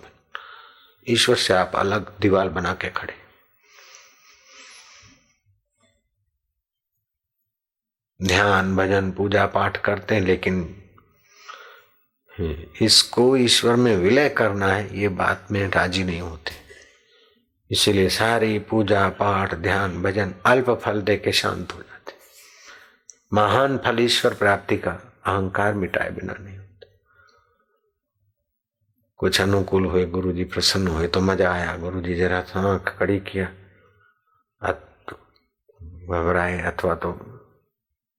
ईश्वर से आप अलग दीवार बना के खड़े। ध्यान, भजन, पूजा पाठ करते हैं, लेकिन इसको ईश्वर में विलय करना है, ये बात में राज़ी नहीं होते। इसलिए सारी पूजा पाठ, ध्यान, भजन अल्प फल दे के शांत हो जाते। महान फल ईश्वर प्राप्ति का अहंकार मिटाए बिना नहीं होता। कुछ अनुकूल हुए गुरु जी प्रसन्न हुए तो मज़ा आया। गुरु जी जरा आँख कड़ी किया घबराए अथवा तो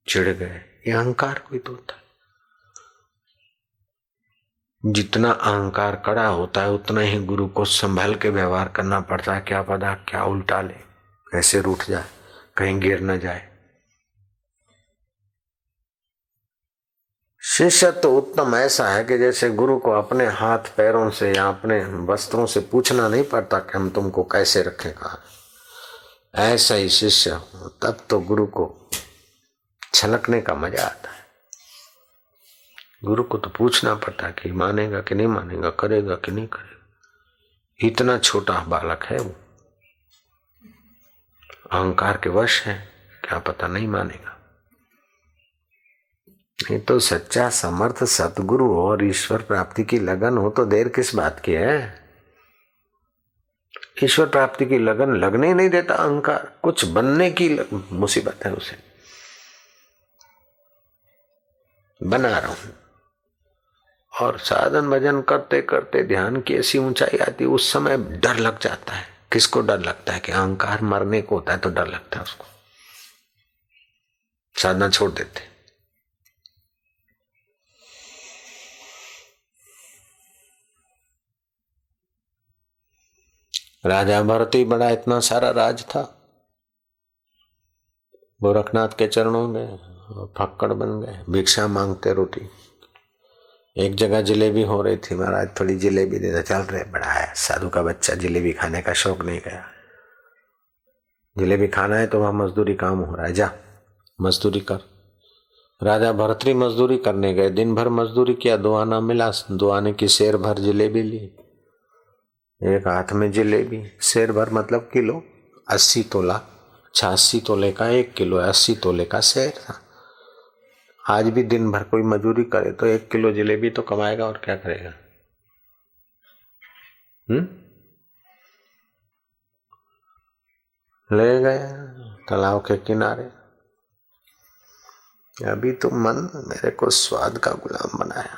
चिढ़ गए। ये अहंकार कोई तो होता जितना अहंकार कड़ा होता है, उतना ही गुरु को संभल के व्यवहार करना पड़ता है। क्या पता, क्या उल्टा ले। कैसे रूठ जाए, कहीं गिर न जाए। शिष्य तो उत्तम ऐसा है कि जैसे गुरु को अपने हाथ पैरों से या अपने वस्त्रों से पूछना नहीं पड़ता कि हम तुमको कैसे रखें कहा। ऐसा ही शिष्य तब तो गुरु को छलकने का मज़ा आता है। गुरु को तो पूछना पड़ता है कि मानेगा कि नहीं मानेगा, करेगा कि नहीं करेगा? इतना छोटा बालक है वो। अहंकार के वश है, क्या पता नहीं मानेगा। नहीं तो सच्चा समर्थ सतगुरु और ईश्वर प्राप्ति की लगन हो तो देर किस बात की है? ईश्वर प्राप्ति की लगन लगने ही नहीं देता अहंकार। कुछ बनने की मुसीबत है उसे। बना रहा हूँ। और साधन भजन करते करते ध्यान की ऐसी ऊंचाई आती उस समय डर लग जाता है। किसको डर लगता है कि अहंकार मरने को होता है तो डर लगता है उसको? साधना छोड़ देते। राजा भरती बड़ा इतना सारा राज था। गोरखनाथ के चरणों में फक्कड़ बन गए, भिक्षा मांगते रोटी। एक जगह जलेबी हो रही थी महाराज, थोड़ी जलेबी दे चल रहे बड़ा है। साधु का बच्चा जलेबी खाने का शौक नहीं गया। जलेबी खाना है तो वहाँ मजदूरी काम हो रहा है, जा, मजदूरी कर। राजा भरतरी मजदूरी करने गए दिन भर मजदूरी किया दो आना मिला दो आने की शेर भर जलेबी ली। एक हाथ में जलेबी, शेर भर मतलब किलो, अस्सी तोला छियासी तोले का एक किलो, अस्सी तोले का शेर था। आज भी दिन भर कोई मजूरी करे तो एक किलो जलेबी तो कमाएगा और क्या करेगा? हम्म? ले गया तालाब के किनारे। अभी तो मन मेरे को स्वाद का गुलाम बनाया।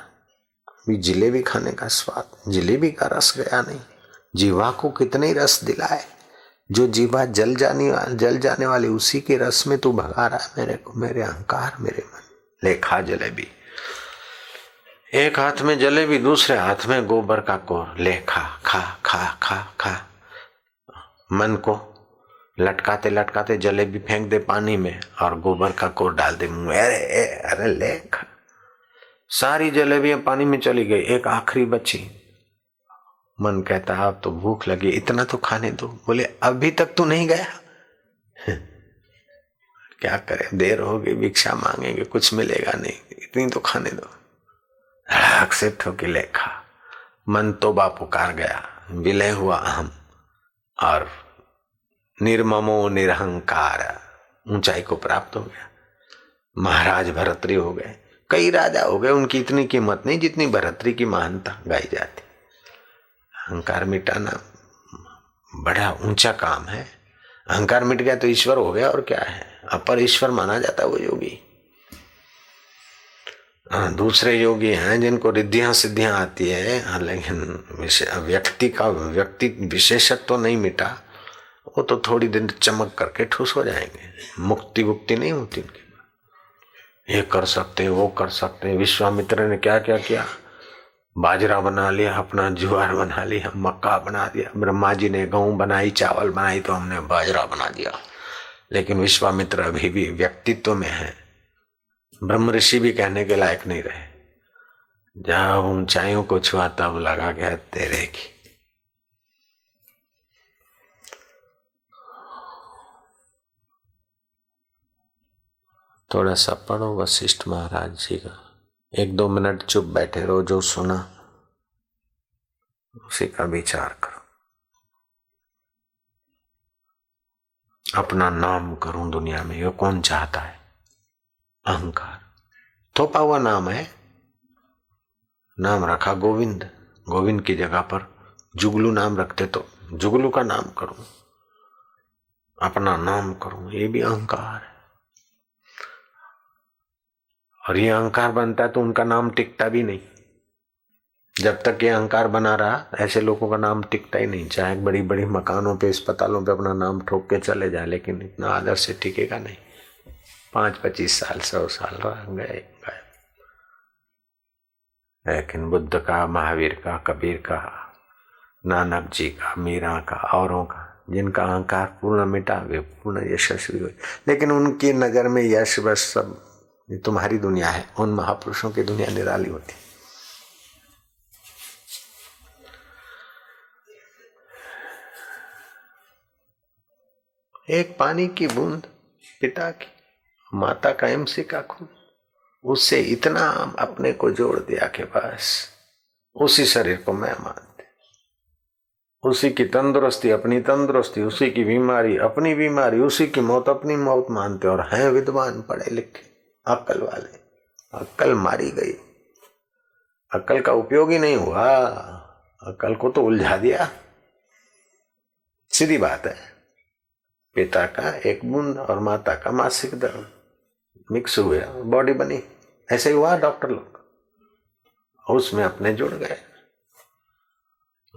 अभी जलेबी खाने का स्वाद, जलेबी का रस गया नहीं। जीवा को कितने रस दिलाए। जो जीवा जल जाने जल जाने वाली उसी के रस में तू भगा रहा है मेरे को, मेरे अहंकार मेरे मन ले खा जलेबी। एक हाथ में जलेबी, दूसरे हाथ में गोबर का कोर। ले खा खा खा खा। मन को लटकाते लटकाते जलेबी फेंक दे पानी में और गोबर का कोर डाल दे मुँह अरे अरे ले खा सारी जलेबियाँ पानी में चली गई, एक आखिरी बची। मन कहता, अब तो भूख लगी, इतना तो खाने दो। बोले, अभी तक तो नहीं गया? क्या करें? देर होगी, भिक्षा मांगेंगे, कुछ मिलेगा नहीं। इतनी तो खाने दो। से ठोकी लेखा। मन तो बा पुकार गया। विलय हुआ अहम। और निर्ममो निरहंकार। ऊंचाई को प्राप्त हो गया। महाराज भरतरी हो गए। कई राजा हो गए, उनकी इतनी कीमत नहीं जितनी भरतरी की महानता गाई जाती। अहंकार मिटाना बड़ा ऊँचा काम है। अहंकार मिट गया तो ईश्वर हो गया और क्या है? अपर ईश्वर माना जाता है वो योगी। हाँ, दूसरे योगी हैं जिनको रिद्धियाँ सिद्धियाँ आती है हाँ, लेकिन व्यक्ति का व्यक्ति विशेषत्व तो नहीं मिटा वो तो थोड़ी दिन चमक करके ठूस हो जाएँगे। मुक्ति गुक्ति नहीं होती उनकी ये कर सकते वो कर सकते विश्वामित्र ने क्या क्या किया? बाजरा बना लिया अपना जुआर बना लिया मक्का बना दिया ब्रह्मा जी ने गेहूँ बनाई चावल बनाई तो हमने बाजरा बना दिया। लेकिन विश्वामित्र अभी भी व्यक्तित्व में है। ब्रह्म ऋषि भी कहने के लायक नहीं रहे। जहाँ ऊंचाइयों को छुआ, तब लगा गया तेरे की। थोड़ा सा पढ़ो वशिष्ठ महाराज जी का। एक दो मिनट चुप बैठे रहो, जो सुना, उसी का विचार करो। अपना नाम करूँ दुनिया में, ये कौन चाहता है? अहंकार। थोपा हुआ नाम है। नाम रखा गोविंद। गोविंद की जगह पर जुगलू नाम रखते तो जुगलू का नाम करूँ। अपना नाम करूँ, ये भी अहंकार है। और ये अहंकार बनता है तो उनका नाम टिकता भी नहीं। जब तक ये अहंकार बना रहा, ऐसे लोगों का नाम टिकता ही नहीं। चाहे बड़ी बड़ी मकानों पे, अस्पतालों पे अपना नाम ठोक के चले जाए, लेकिन इतना आदर से टिकेगा नहीं। पाँच पच्चीस साल, सौ साल रह गए लेकिन बुद्ध का, महावीर का, कबीर का, नानक जी का, मीरा का, औरों का, जिनका अहंकार पूर्ण मिटा, वे पूर्ण यशस्वी हुए। लेकिन उनकी नज़र में यश बस सब तुम्हारी दुनिया है, उन महापुरुषों की दुनिया निराली होती। एक पानी की बूंद पिता की माता का एमसी का खून उससे इतना अपने को जोड़ दिया के पास उसी शरीर को मैं मानते। उसी की तंदुरुस्ती अपनी तंदुरुस्ती, उसी की बीमारी अपनी बीमारी, उसी की मौत अपनी मौत मानते और हैं विद्वान पढ़े लिखे, अक्ल वाले। अक्ल मारी गई। अक्ल का उपयोग ही नहीं हुआ। अक्ल को तो उलझा दिया। सीधी बात है। पिता का एक बूंद और माता का मासिक दर्द मिक्स हुए, बॉडी बनी। ऐसे ही हुआ डॉक्टर लोग। उसमें अपने जुड़ गए।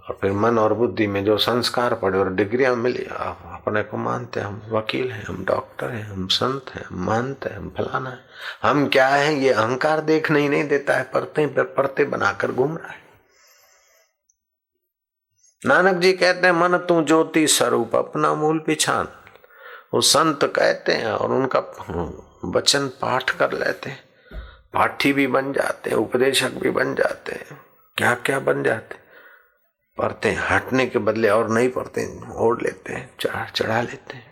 और फिर मन और बुद्धि में जो संस्कार पड़े और डिग्रियाँ मिली, आप अपने को मानते हम वकील हैं, हम डॉक्टर हैं, हम संत हैं, हम मानते हैं, हम फलाना है। हम क्या है? ये अहंकार देखने ही नहीं देता है, परते पर, परते बनाकर घूम रहा है। नानक जी कहते हैं, मन तू ज्योति स्वरूप, अपना मूल पिछान वो संत कहते हैं और उनका वचन पाठ कर लेते हैं। पाठी भी बन जाते हैं, उपदेशक भी बन जाते हैं। क्या क्या बन जाते पढ़ते हटने के बदले और नहीं पढ़ते ओढ़ लेते हैं, चढ़ा चढ़ा लेते हैं।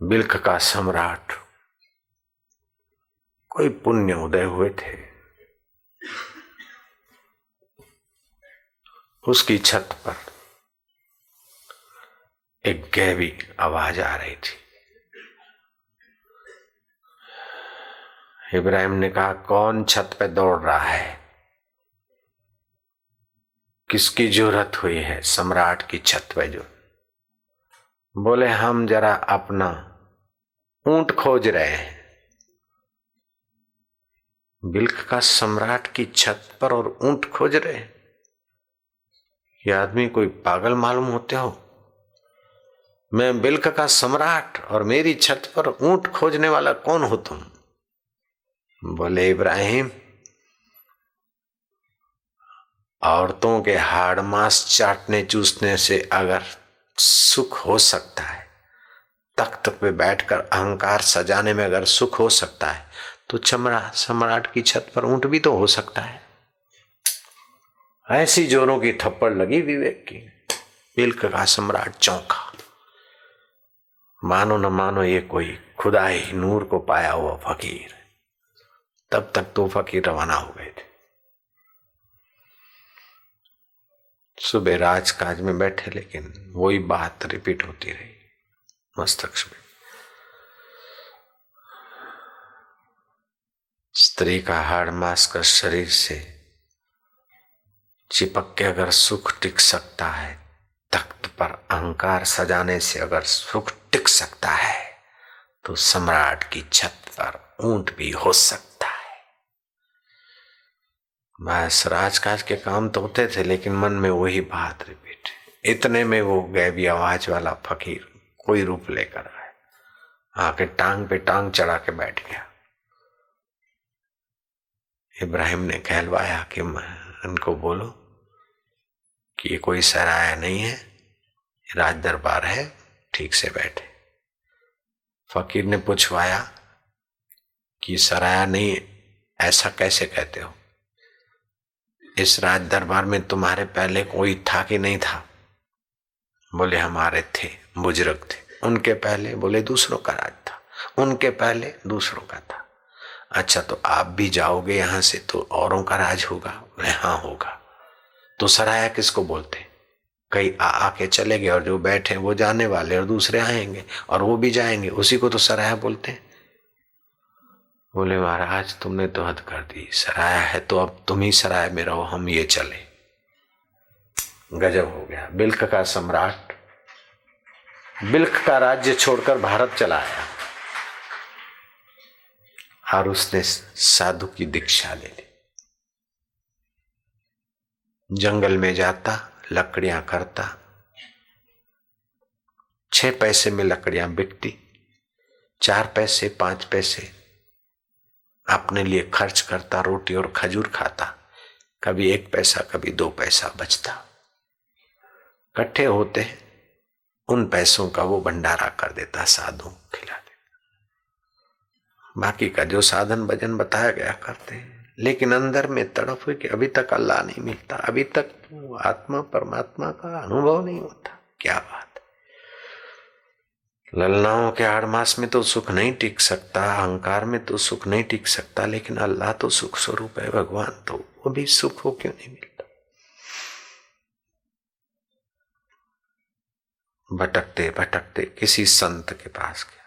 बिल्क का सम्राट कोई पुण्य उदय हुए थे। उसकी छत पर एक गहरी आवाज़ आ रही थी। इब्राहिम ने कहा, कौन छत पे दौड़ रहा है? किसकी ज़रूरत हुई है सम्राट की छत पे जो? बोले, हम जरा अपना ऊँट खोज रहे हैं। बिल्क का सम्राट की छत पर और ऊँट खोज रहे ये आदमी कोई पागल मालूम होते हो? मैं बिल्क का सम्राट और मेरी छत पर ऊँट खोजने वाला कौन हो तुम? बोले, इब्राहिम, औरतों के हाड़ मांस चाटने चूसने से अगर सुख हो सकता है, तख्त पे बैठकर अहंकार सजाने में अगर सुख हो सकता है तो चमड़ा, सम्राट की छत पर ऊँट भी तो हो सकता है। ऐसी जोरों की थप्पड़ लगी विवेक की। बिल्क का सम्राट चौंका। मानो न मानो ये कोई खुदाई नूर को पाया हुआ फकीर। तब तक तो फकीर रवाना हो गए थे। सुबह राजकाज में बैठे, लेकिन वही बात रिपीट होती रही। मस्तक में स्त्री का हाड़ मास का शरीर से चिपक के अगर सुख टिक सकता है, तख्त पर अहंकार सजाने से अगर सुख टिक सकता है तो सम्राट की छत पर ऊँट भी हो सकता है। बस राजकाज के काम तो होते थे, लेकिन मन में वही बात रिपीट इतने में वो गैबी आवाज़ वाला फकीर कोई रूप लेकर आए आके टांग पे टांग चढ़ा के बैठ गया। इब्राहिम ने कहलवाया कि उनको बोलो कि ये कोई सराया नहीं है राज दरबार है, ठीक से बैठे। फकीर ने पूछवाया कि सराया नहीं, ऐसा कैसे कहते हो? इस राज दरबार में तुम्हारे पहले कोई था कि नहीं था? बोले, हमारे थे, बुज़ुर्ग थे। उनके पहले बोले, दूसरों का राज था। उनके पहले दूसरों का था। अच्छा तो आप भी जाओगे यहाँ से तो औरों का राज होगा बोले हाँ होगा। तो सराया किसको बोलते? कई आके चले गए और जो बैठे वो जाने वाले और दूसरे आएँगे और वो भी जाएँगे, उसी को तो सराया बोलते बोले, महाराज, तुमने तो हद कर दी, सराया है तो अब तुम ही सराय में रहो, हम ये चले। गजब हो गया। बिल्क का सम्राट, बिल्क का राज्य छोड़कर भारत चला आया। और उसने साधु की दीक्षा ले ली। जंगल में जाता, लकड़ियाँ करता। छह पैसे में लकड़ियाँ बिकती, चार पैसे, पाँच पैसे। अपने लिए खर्च करता, रोटी और खजूर खाता। कभी एक पैसा, कभी दो पैसा बचता। कट्ठे होते, उन पैसों का वो भंडारा कर देता साधु खिला बाकी का जो साधन भजन बताया गया करते हैं। लेकिन अंदर में तड़प हुई कि अभी तक अल्लाह नहीं मिलता। अभी तक आत्मा, परमात्मा का अनुभव नहीं होता। क्या बात ललनाओं के आठ मास में तो सुख नहीं टिक सकता, अहंकार में तो सुख नहीं टिक सकता, लेकिन अल्लाह तो सुख स्वरूप है, भगवान तो वो भी सुख हो क्यों नहीं मिलता? भटकते भटकते किसी संत के पास गया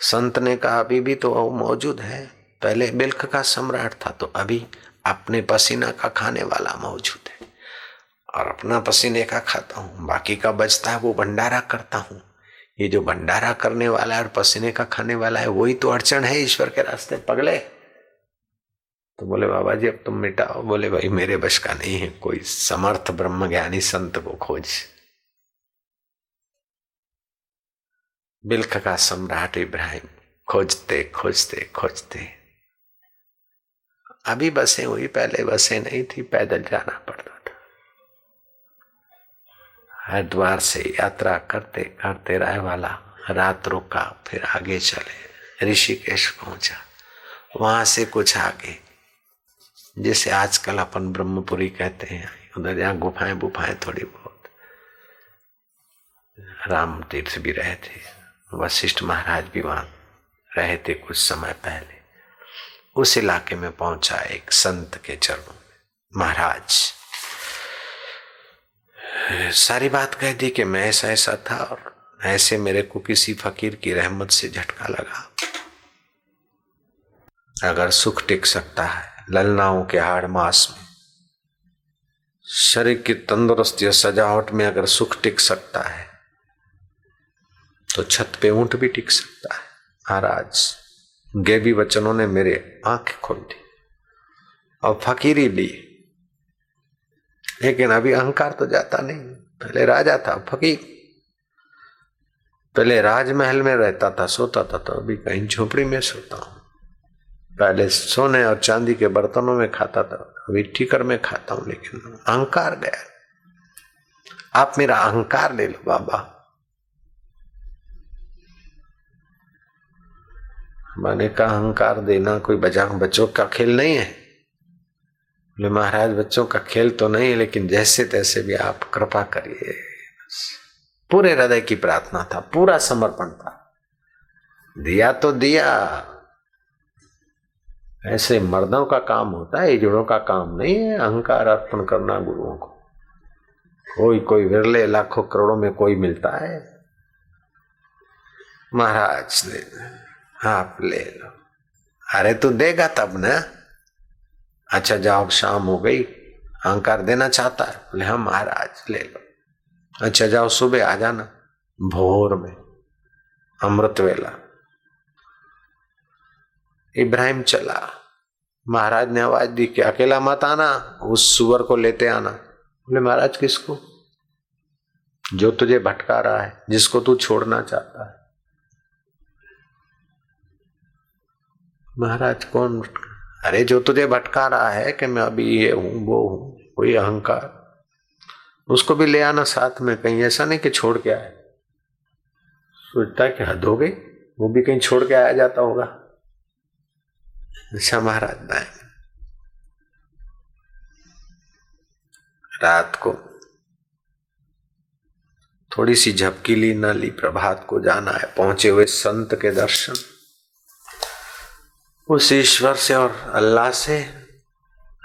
संत ने कहा, अभी भी तो वो मौजूद है। पहले बिल्ख का सम्राट था तो अभी अपने पसीना का खाने वाला मौजूद है। और अपना पसीने का खाता हूँ। बाकी का बचता है, वो भंडारा करता हूँ। ये जो भंडारा करने वाला है और पसीने का खाने वाला है, वही तो अड़चन है ईश्वर के रास्ते पगले। तो बोले, बाबा जी, अब तुम मिटाओ। बोले, भाई, मेरे बश का नहीं है। कोई समर्थ ब्रह्म ज्ञानी संत को खोज। बिल्ख का सम्राट इब्राहिम। खोजते खोजते खोजते। अभी बसें हुई, पहले बसें नहीं थी, पैदल जाना पड़ता था। हरिद्वार से यात्रा करते करते राय वाला, रात रुका, फिर आगे चले, ऋषिकेश पहुँचा। वहाँ से कुछ आगे, जिसे आजकल अपन ब्रह्मपुरी कहते हैं। उधर यहाँ गुफाएँ गुफाएँ थोड़ी बहुत। राम तीर्थ भी रहे थे। वशिष्ठ महाराज भी वहाँ रहे थे कुछ समय पहले। उस इलाके में पहुँचा एक संत के चरणों में। महाराज, सारी बात कह दी कि मैं ऐसा ऐसा था और ऐसे मेरे को किसी फकीर की रहमत से झटका लगा। अगर सुख टिक सकता है, ललनाओं के हाड़ मास में, शरीर की तंदुरुस्ती और सजावट में अगर सुख टिक सकता है तो छत पे ऊँट भी टिक सकता है। महाराज गेबी वचनों ने मेरे आँखें खोल दी और फकीरी ली। लेकिन अभी अहंकार तो जाता नहीं। पहले राजा था, फकीर। पहले राजमहल में रहता था, सोता था तो अभी कहीं झोपड़ी में सोता हूँ। पहले सोने और चांदी के बर्तनों में खाता था, अभी ठीकर में खाता हूँ, लेकिन अहंकार गया। आप मेरा अहंकार ले लो, बाबा। मैंने कहा अहंकार देना कोई बचा बच्चों का खेल नहीं है। बोले, महाराज, बच्चों का खेल तो नहीं है लेकिन जैसे तैसे भी आप कृपा करिए। पूरे हृदय की प्रार्थना था, पूरा समर्पण था। दिया तो दिया। ऐसे मर्दों का काम होता है, इजड़ों का काम नहीं है, अहंकार अर्पण करना गुरुओं को। कोई कोई विरले लाखों करोड़ों में कोई मिलता है। महाराज ने आप ले लो। अरे तू देगा तब ना। अच्छा जाओ, शाम हो गई। अहंकार देना चाहता है, बोले हम महाराज, ले लो। अच्छा जाओ, सुबह आ जाना, भोर में, अमृत वेला। इब्राहिम चला। महाराज ने आवाज़ दी कि अकेला मत आना, उस सुअर को लेते आना। बोले, महाराज, किसको? जो तुझे भटका रहा है, जिसको तू छोड़ना चाहता है। महाराज कौन? अरे जो तुझे भटका रहा है कि मैं अभी ये हूँ, वो हूँ कोई अहंकार। उसको भी ले आना साथ में, कहीं ऐसा नहीं कि छोड़ के आए। सोचता है कि हद हो गई, वो भी कहीं छोड़ के आया जाता होगा। अच्छा महाराज नाय रात को थोड़ी सी झपकी ली न ली प्रभात को जाना है, पहुँचे हुए संत के दर्शन। उस ईश्वर से और अल्लाह से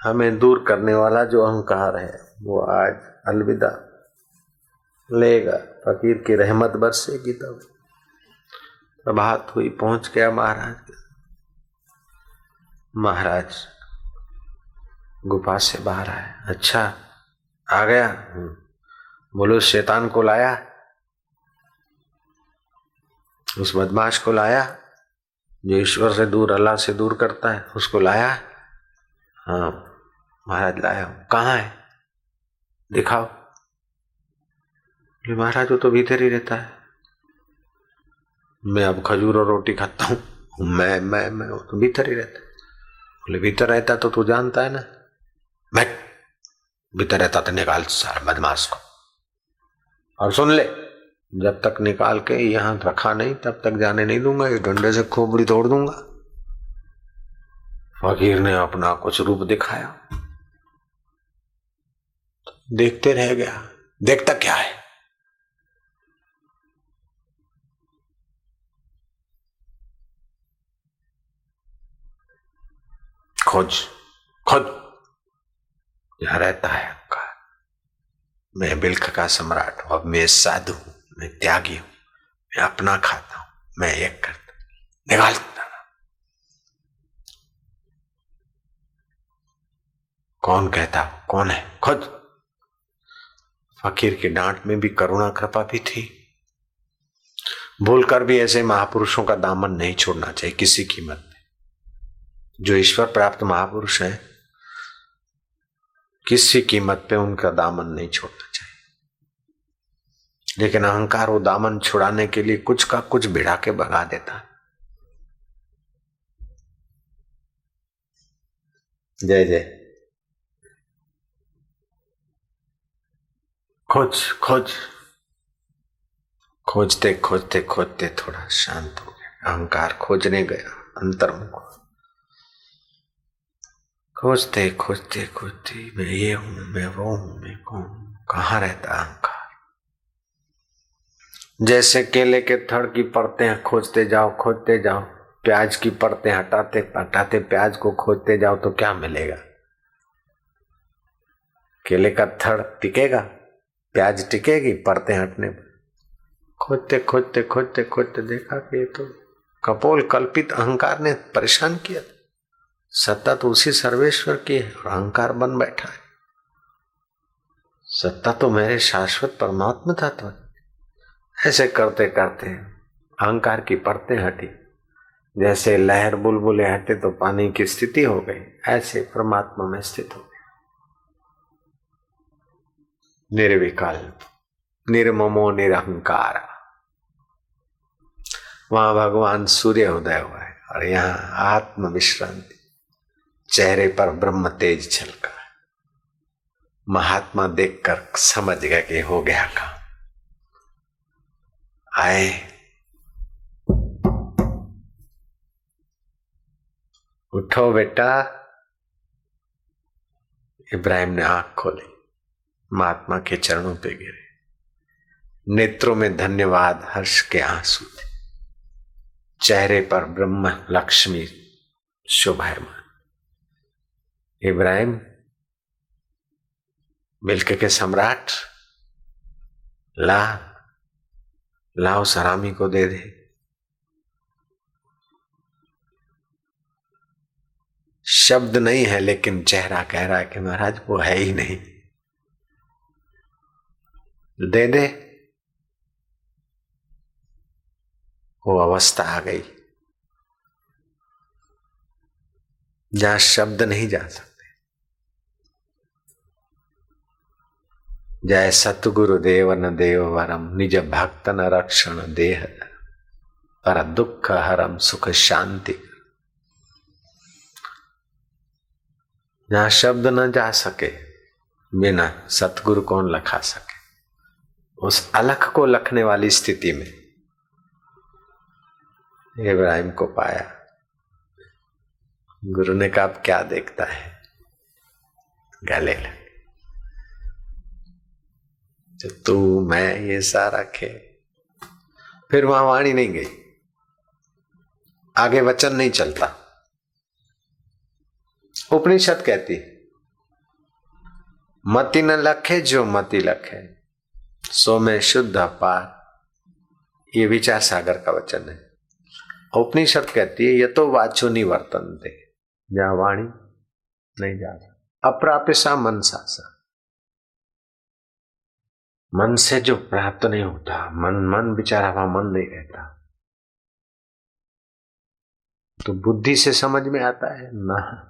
हमें दूर करने वाला जो अहंकार है, वो आज अलविदा लेगा। फकीर की रहमत बरसेगी तब। प्रभात हुई पहुँच गया महाराज। महाराज गुफा से बाहर आए। अच्छा आ गया। हम्म। बोलो शैतान को लाया। उस बदमाश को लाया। जो ईश्वर से दूर, अल्लाह से दूर करता है, उसको लाया हाँ। महाराज लाया कहाँ है? दिखाओ। ये महाराज, वो तो भीतर ही रहता है। मैं अब खजूर और रोटी खाता हूँ। मैं मैं मैं तो भीतर ही रहता बोले, भीतर रहता तो तू जानता है ना? बैठ भीतर रहता तो निकाल सारा बदमाश को। और सुन ले। जब तक निकाल के यहाँ रखा नहीं, तब तक जाने नहीं दूँगा ये डंडे से खोपड़ी तोड़ दूँगा। फकीर ने अपना कुछ रूप दिखाया। देखते रह गया। देखता क्या है? खोज खुद यहाँ रहता है मैं बिल्ख का सम्राट अब मैं साधु हूँ। मैं त्यागी हूँ, मैं अपना खाता हूँ, मैं एक करता निकाल कौन कहता कौन है? खुद। फकीर की डांट में भी करुणा कृपा भी थी। भूलकर भी ऐसे महापुरुषों का दामन नहीं छोड़ना चाहिए, किसी कीमत में। जो ईश्वर प्राप्त महापुरुष है, किसी कीमत पे उनका दामन नहीं छोड़ना चाहिए। लेकिन अहंकार वो दामन छुड़ाने के लिए कुछ का कुछ भिड़ा के भगा देता है। जय जय। खोज खोज। खोजते खोजते खोजते थोड़ा शांत हो गया। अहंकार खोजने गया अंतर्मुख खोजते खोजते खोजते, मैं ये हूँ, मैं वो हूँ, मैं कौन? कहा रहता अहंकार? जैसे केले के थड़ की परतें खोजते जाओ खोजते जाओ, प्याज की परतें हटाते हटाते प्याज को खोजते जाओ तो क्या मिलेगा? केले का थड़ टिकेगा? प्याज टिकेगी परतें हटने पर? खोजते खोजते खोजते खोजते देखा कि ये तो कपोल कल्पित अहंकार ने परेशान किया। सत्ता तो उसी सर्वेश्वर की है अहंकार बन बैठा है। सत्ता तो मेरे शाश्वत परमात्मा तत्व ऐसे करते करते अहंकार की परतें हटी। जैसे लहर बुलबुले हटे तो पानी की स्थिति हो गई, ऐसे परमात्मा में स्थित हो गया निर्विकल्प निर्ममो, निरहंकार। वहाँ भगवान सूर्य उदय हुआ है और यहाँ आत्म विश्रांति चेहरे पर ब्रह्म तेज छलका। महात्मा देखकर समझ गया कि हो गया काम। आए उठो बेटा। इब्राहिम ने आँख खोली। महात्मा के चरणों पे गिरे। नेत्रों में धन्यवाद हर्ष के आँसू थे। चेहरे पर ब्रह्म लक्ष्मी शोभायमान। इब्राहिम, मिल्क के सम्राट, ला लाओ सरामी को दे दे। शब्द नहीं है, लेकिन चेहरा कह रहा है कि महाराज, वो है ही नहीं। दे दे। वो अवस्था आ गई। जहाँ शब्द नहीं जा सकते। जय सतगुरु देव न देव वरम निज भक्त न रक्षण देह। पर दुख हरम सुख शांति। जहाँ शब्द न जा सके, बिना सतगुरु कौन लखा सके? उस अलख को लखने वाली स्थिति में इब्राहिम को पाया। गुरु ने कहा क्या देखता है? गले लग तू, मैं ये सारा खेल। फिर वहाँ वाणी नहीं गई। आगे वचन नहीं चलता। उपनिषद कहती, मति न लखे जो मति लखे, सो में शुद्ध अपार। ये विचार सागर का वचन है। उपनिषद कहती है ये तो वाचो निवर्तन थे जहाँ वाणी नहीं जा अप्राप्य सा मन सा मन से जो प्राप्त नहीं होता, मन मन बिचारा वहाँ मन नहीं रहता। तो बुद्धि से समझ में आता है, ना।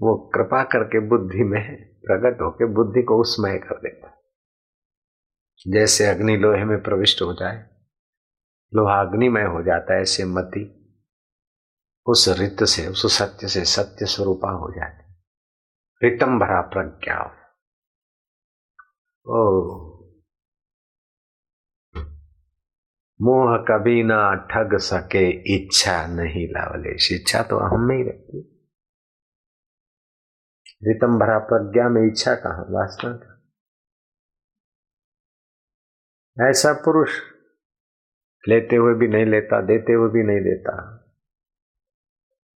वो कृपा करके बुद्धि में प्रकट होके बुद्धि को उसमय कर देता जैसे अग्नि लोहे में प्रविष्ट हो जाए, लोहा अग्निमय हो जाता है, ऐसे मति उस रित से, उस सत्य से सत्य स्वरूपा हो जाती रितम भरा प्रज्ञा। ओ मोह कभी ना ठग सके, इच्छा नहीं लावलेश इच्छा तो हम में ही रहती रितम भरा प्रज्ञा में इच्छा कहा? वासना का ऐसा पुरुष लेते हुए भी नहीं लेता, देते हुए भी नहीं देता।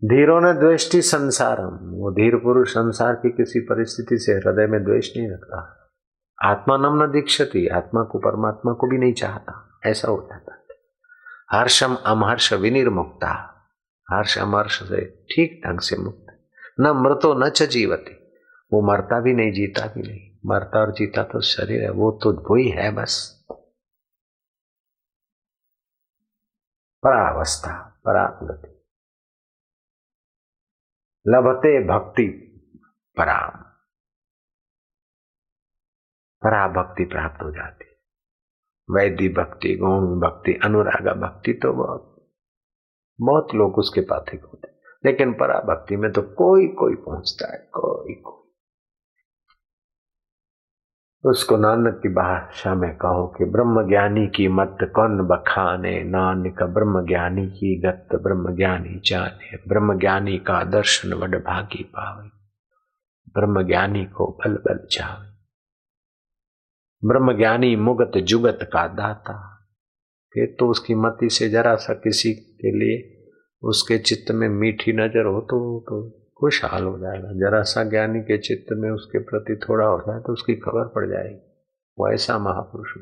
धीरों ने द्वेष्टि संसारम। वो धीर पुरुष संसार की किसी परिस्थिति से हृदय में द्वेष नहीं रखता। आत्मा नम न दीक्षति, आत्मा को परमात्मा को भी नहीं चाहता। ऐसा हो जाता हर्षम अमहर्ष विनिर्मुक्ता। हर्ष अमहर्ष से ठीक ढंग से मुक्त। न मृतो, न च जीवती। वो मरता भी नहीं, जीता भी नहीं। मरता और जीता तो शरीर है, वो तो वही है बस। परावस्था परागति लभते भक्ति, पराम। परा भक्ति प्राप्त हो जाती वैद्य भक्ति, गौण भक्ति, अनुरागा भक्ति तो बहुत बहुत लोग उसके पाथिक होते लेकिन पराभक्ति में तो कोई कोई पहुँचता है, कोई कोई। उसको नानक की भाषा में कहो कि ब्रह्म ज्ञानी की मत कौन बखाने, नानक ब्रह्म ज्ञानी की गत, ब्रह्म ज्ञानी जाने, ब्रह्म ज्ञानी का दर्शन वड भागी पावे। ब्रह्म ज्ञानी को बल बल जावे ब्रह्म ज्ञानी मुगत जुगत का दाता। फिर तो उसकी मति से जरा सा किसी के लिए उसके चित्त में मीठी नज़र हो तो, तो खुशहाल हो जाएगा। जरा सा ज्ञानी के चित्त में उसके प्रति थोड़ा हो जाए तो उसकी खबर पड़ जाएगी। वो ऐसा महापुरुष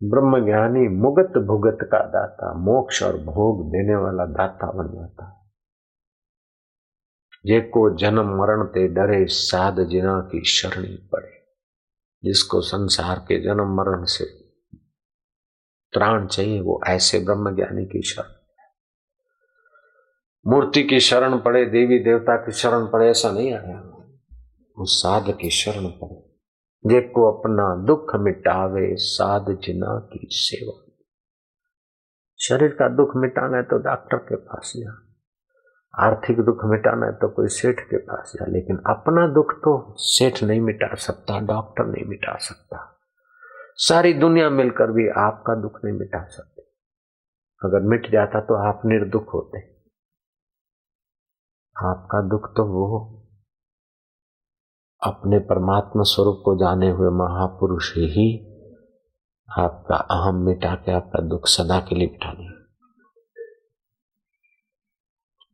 ब्रह्म ज्ञानी मुगत भुगत का दाता मोक्ष और भोग देने वाला दाता बन जाता। जे को जन्म मरण ते डरे साध जिना की शरणी पड़े। जिसको संसार के जन्म मरण से त्राण चाहिए, वो ऐसे ब्रह्म ज्ञानी की शरण। मूर्ति की शरण पड़े, देवी देवता की शरण पड़े, ऐसा नहीं आया। वो साध की शरण पड़े देखो अपना दुख मिटावे, साध जिना की सेवा। शरीर का दुख मिटाना है तो डॉक्टर के पास जा आर्थिक दुख मिटाना है तो कोई सेठ के पास जा, लेकिन अपना दुख तो सेठ नहीं मिटा सकता, डॉक्टर नहीं मिटा सकता। सारी दुनिया मिलकर भी आपका दुख नहीं मिटा सकती। अगर मिट जाता तो आप निर्दुख होते। आपका दुख तो वो अपने परमात्मा स्वरूप को जाने हुए महापुरुष ही आपका अहम मिटा के आपका दुख सदा के लिए मिटा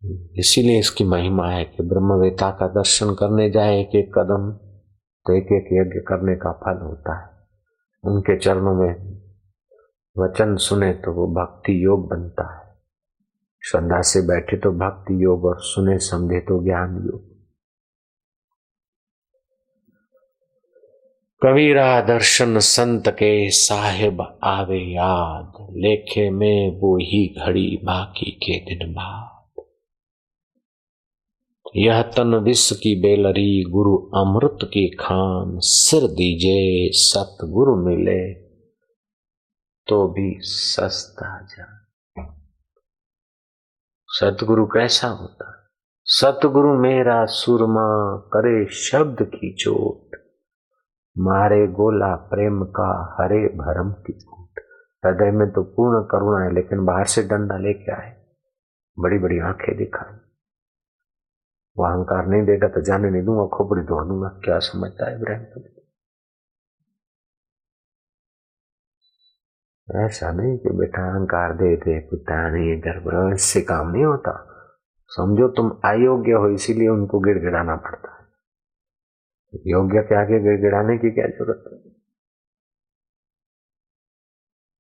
इसीलिए इसकी महिमा है कि ब्रह्मवेता का दर्शन करने जाए एक एक कदम तो एक एक यज्ञ करने का फल होता है। उनके चरणों में वचन सुने तो वो भक्ति योग बनता है। श्रद्धा से बैठे तो भक्ति योग और सुने समझे तो ज्ञान योग। कबीरा दर्शन संत के साहेब आवे याद, लेखे में वो ही घड़ी बाकी के दिन बाद। यह तन विश्व की बेलरी गुरु अमृत की खान, सिर दीजे, सतगुरु मिले तो भी सस्ता जा सतगुरु कैसा होता? सतगुरु मेरा सुरमा करे शब्द की चोट, मारे गोला प्रेम का हरे भरम की चोट हृदय में तो पूर्ण करुणा है, लेकिन बाहर से डंडा लेके आए बड़ी बड़ी आँखें दिखाई। वो अहंकार नहीं देगा तो जाने नहीं दूँगा, खोपड़ी तोड़ दूँगा। क्या समझता है इब्राहिम ऐसा नहीं कि बेटा अहंकार दे दे, पिता नहीं गर्भ इससे काम नहीं होता। समझो तुम अयोग्य हो, इसीलिए उनको गिड़गिड़ाना पड़ता है। योग्य के आगे गिड़गिड़ाने की क्या ज़रूरत है?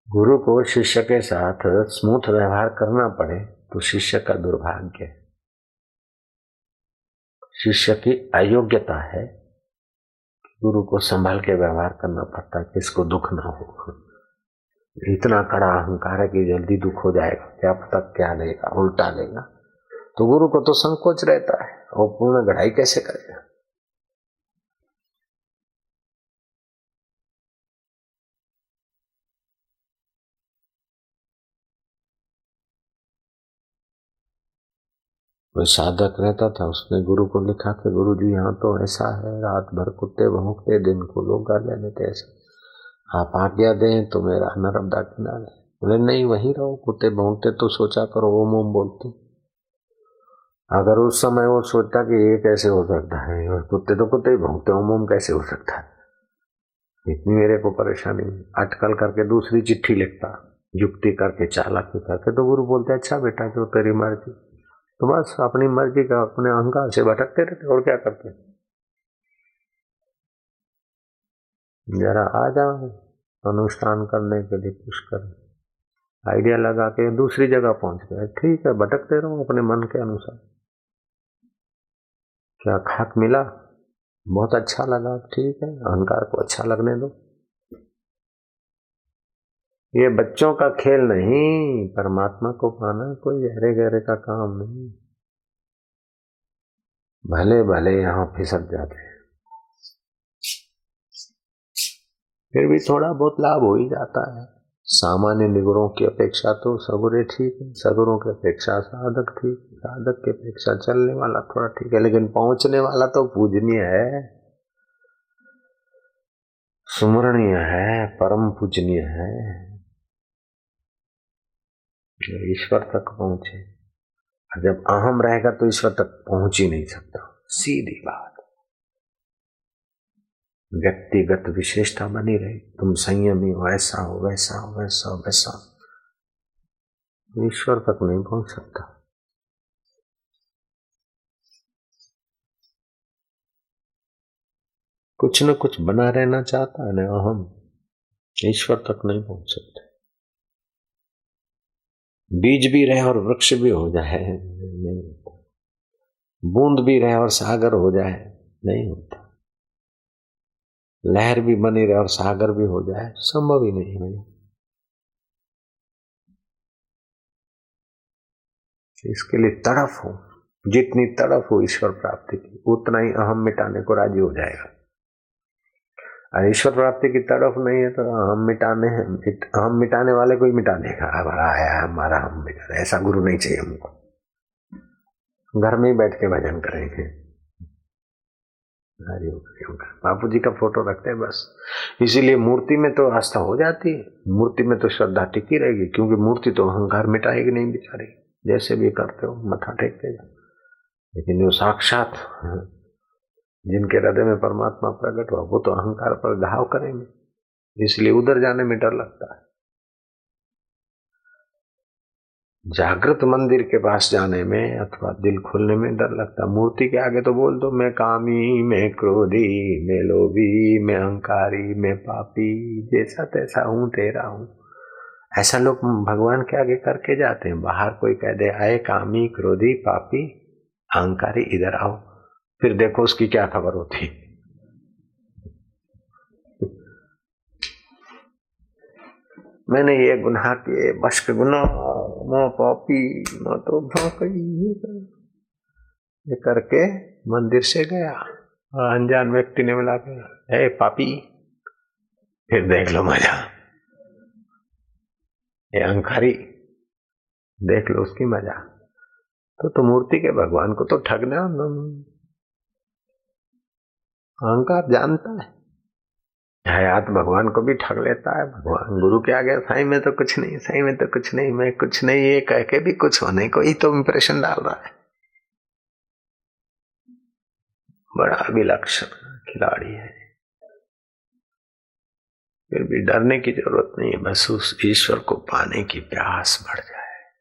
गुरु को शिष्य के साथ स्मूथ व्यवहार करना पड़े तो शिष्य का दुर्भाग्य है। शिष्य की अयोग्यता है, गुरु को संभाल के व्यवहार करना पड़ता है किसको दुख ना हो। इतना कड़ा अहंकार है कि जल्दी दुख हो जाएगा क्या पता क्या लेगा, उल्टा लेगा। तो गुरु को तो संकोच रहता है, और पूर्ण गढ़ाई कैसे करेगा? कोई साधक रहता था, उसने गुरु को लिखा कि गुरु जी, यहाँ तो ऐसा है, रात भर कुत्ते भोंकते, दिन को लोग गालियाँ देते, ऐसा। आप आज्ञा दें तो मेरा नर्मदा किनारे बोले, नहीं, वहीं रहो, कुत्ते भोंकते तो सोचा करो ओम ओम बोलते। अगर उस समय वो सोचता कि ये कैसे हो सकता है, और कुत्ते तो कुत्ते ही भोंकते ओम ओम कैसे हो सकता है? इतनी मेरे को परेशानी। अटकल करके दूसरी चिट्ठी लिखता, युक्ति करके, चालाकी करके तो गुरु बोलते अच्छा बेटा, जो तेरी मर्ज़ी। तो बस अपनी मर्ज़ी का अपने अहंकार से भटकते रहते और क्या करते जरा आ जाओ, अनुष्ठान करने के लिए कुछ कर। आइडिया लगा के दूसरी जगह पहुँच गए। ठीक है, भटकते रहो अपने मन के अनुसार। क्या खाक मिला? बहुत अच्छा लगा। ठीक है, अहंकार को अच्छा लगने दो। ये बच्चों का खेल नहीं, परमात्मा को पाना कोई गहरे गहरे का काम नहीं। भले भले यहाँ फिसक जाते फिर भी थोड़ा बहुत लाभ हो ही जाता है। सामान्य निगुरों की अपेक्षा तो सगुरे ठीक है, सगुरों की अपेक्षा साधक ठीक साधक की अपेक्षा चलने वाला थोड़ा ठीक है, लेकिन पहुँचने वाला तो पूजनीय है। सुमरणीय है, परम पूजनीय है। ईश्वर तक पहुँचे। और जब अहम रहेगा तो ईश्वर तक पहुँच ही नहीं सकता। सीधी बात। व्यक्तिगत विशेषता बनी रही। तुम संयमी हो, ऐसा हो, वैसा हो वैसा हो, वैसा ईश्वर तक नहीं पहुँच सकता। कुछ न कुछ बना रहना चाहता है ना अहम। ईश्वर तक नहीं पहुँच सकते। बीज भी रहे और वृक्ष भी हो जाए, नहीं होता। बूंद भी रहे और सागर हो जाए, नहीं होता। लहर भी बनी रहे और सागर भी हो जाए, संभव ही नहीं है। इसके लिए तड़फ हो, जितनी तड़फ हो ईश्वर प्राप्ति की, उतना ही अहम मिटाने को राज़ी हो जाएगा। और ईश्वर प्राप्ति की तरफ़ नहीं है तो हम मिटाने हम मिटाने वाले को ही मिटा देगा हमारा आया हमारा हम मिटा ऐसा गुरु नहीं चाहिए हमको। घर में ही बैठ के भजन करेंगे। बापू जी का फ़ोटो रखते हैं बस। इसीलिए मूर्ति में तो आस्था हो जाती है। मूर्ति में तो श्रद्धा टिकी रहेगी, क्योंकि मूर्ति तो अहंकार मिटाएगी नहीं बिचारी। जैसे भी करते हो, मथा टेकते जाओ। लेकिन जो साक्षात जिनके हृदय में परमात्मा प्रकट हुआ वो तो अहंकार पर घाव करेंगे। इसलिए उधर जाने में डर लगता है। जागृत मंदिर के पास जाने में अथवा दिल खुलने में डर लगता मूर्ति के आगे तो बोल दो, मैं कामी, मैं क्रोधी, मैं लोभी, मैं अहंकारी, मैं पापी, जैसा तैसा हूँ, तेरा हूँ। ऐसा लोग भगवान के आगे करके जाते हैं। बाहर कोई कह दे, आए कामी, क्रोधी, पापी, अहंकारी, इधर आओ। फिर देखो उसकी क्या खबर होती। मैंने ये गुनाह किए बश्क गुना मो पापी मो तो ये करके मंदिर से गया। और अनजान व्यक्ति ने मिला के हे पापी फिर देख लो मज़ा। ये अंकारी देख लो उसकी मज़ा। तो, तो मूर्ति के भगवान को तो ठगना अहंकार जानता है। हयात भगवान को भी ठग लेता है, भगवान गुरु के आगे साई में तो कुछ नहीं, साई में तो कुछ नहीं, मैं कुछ नहीं, ये कह के भी कुछ होने को ही तो इंप्रेशन डाल रहा है। बड़ा विलक्षण खिलाड़ी है। फिर भी डरने की ज़रूरत नहीं है, बस उस ईश्वर को पाने की प्यास बढ़ जाए।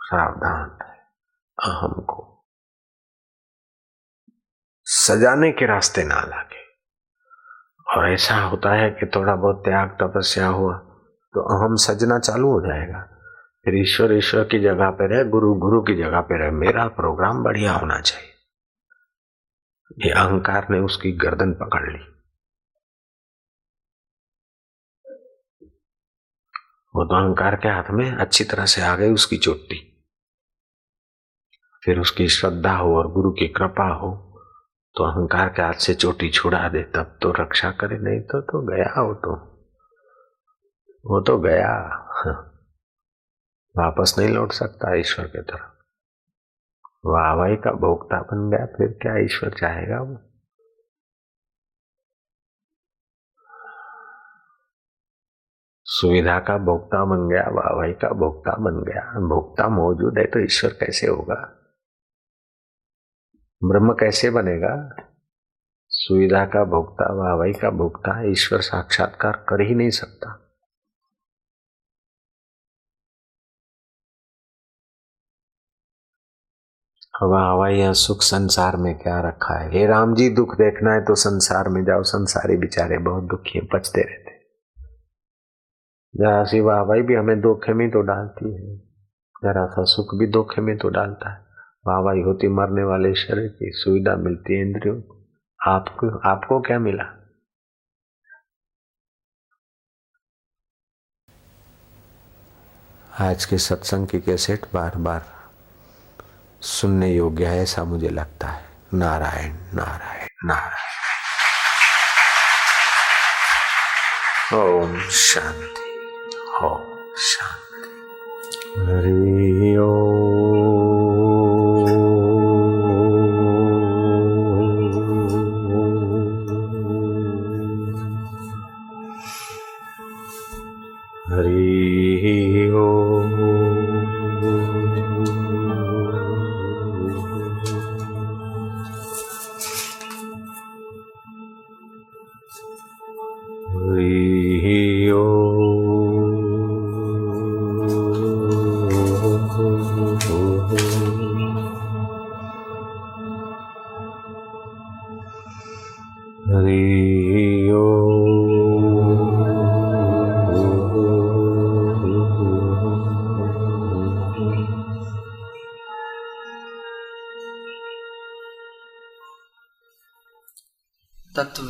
सावधान अहम को सजाने के रास्ते ना लागे। और ऐसा होता है कि थोड़ा बहुत त्याग तपस्या हुआ तो अहम सजना चालू हो जाएगा। फिर ईश्वर ईश्वर की जगह पर रहे, गुरु गुरु की जगह पर रहे, मेरा प्रोग्राम बढ़िया होना चाहिए। ये अहंकार ने उसकी गर्दन पकड़ ली। वो तो अहंकार के हाथ में अच्छी तरह से आ गई उसकी चोटी। फिर उसकी श्रद्धा हो और गुरु की कृपा हो तो अहंकार के हाथ से चोटी छुड़ा दे, तब तो रक्षा करे, नहीं तो तो गया हो तो। वो तो गया। वापस नहीं लौट सकता ईश्वर की तरफ़। वाहवाही का भोक्ता बन गया, फिर क्या ईश्वर चाहेगा वो? सुविधा का भोक्ता बन गया वाहवाही का भोक्ता बन गया। भोक्ता मौजूद है तो ईश्वर कैसे होगा? ब्रह्म कैसे बनेगा? सुविधा का भोक्ता, वाहवाही का भोक्ता ईश्वर साक्षात्कार कर ही नहीं सकता। हवा हवा यह सुख संसार में क्या रखा है? हे राम जी, दुख देखना है तो संसार में जाओ, संसारी बेचारे बहुत दुखी है पचते रहते जरा सी वाहवाई भी हमें धोखे में तो डालती है। जरा सा सुख भी धोखे में तो डालता है। वाहवाई होती, मरने वाले शरीर की सुविधा मिलती है इंद्रियों को। आपको आपको क्या मिला? आज के सत्संग की कैसेट बार बार सुनने योग्य है, ऐसा मुझे लगता है। नारायण नारायण नारायण। ओम शांति ओम शांति। हरि ओम।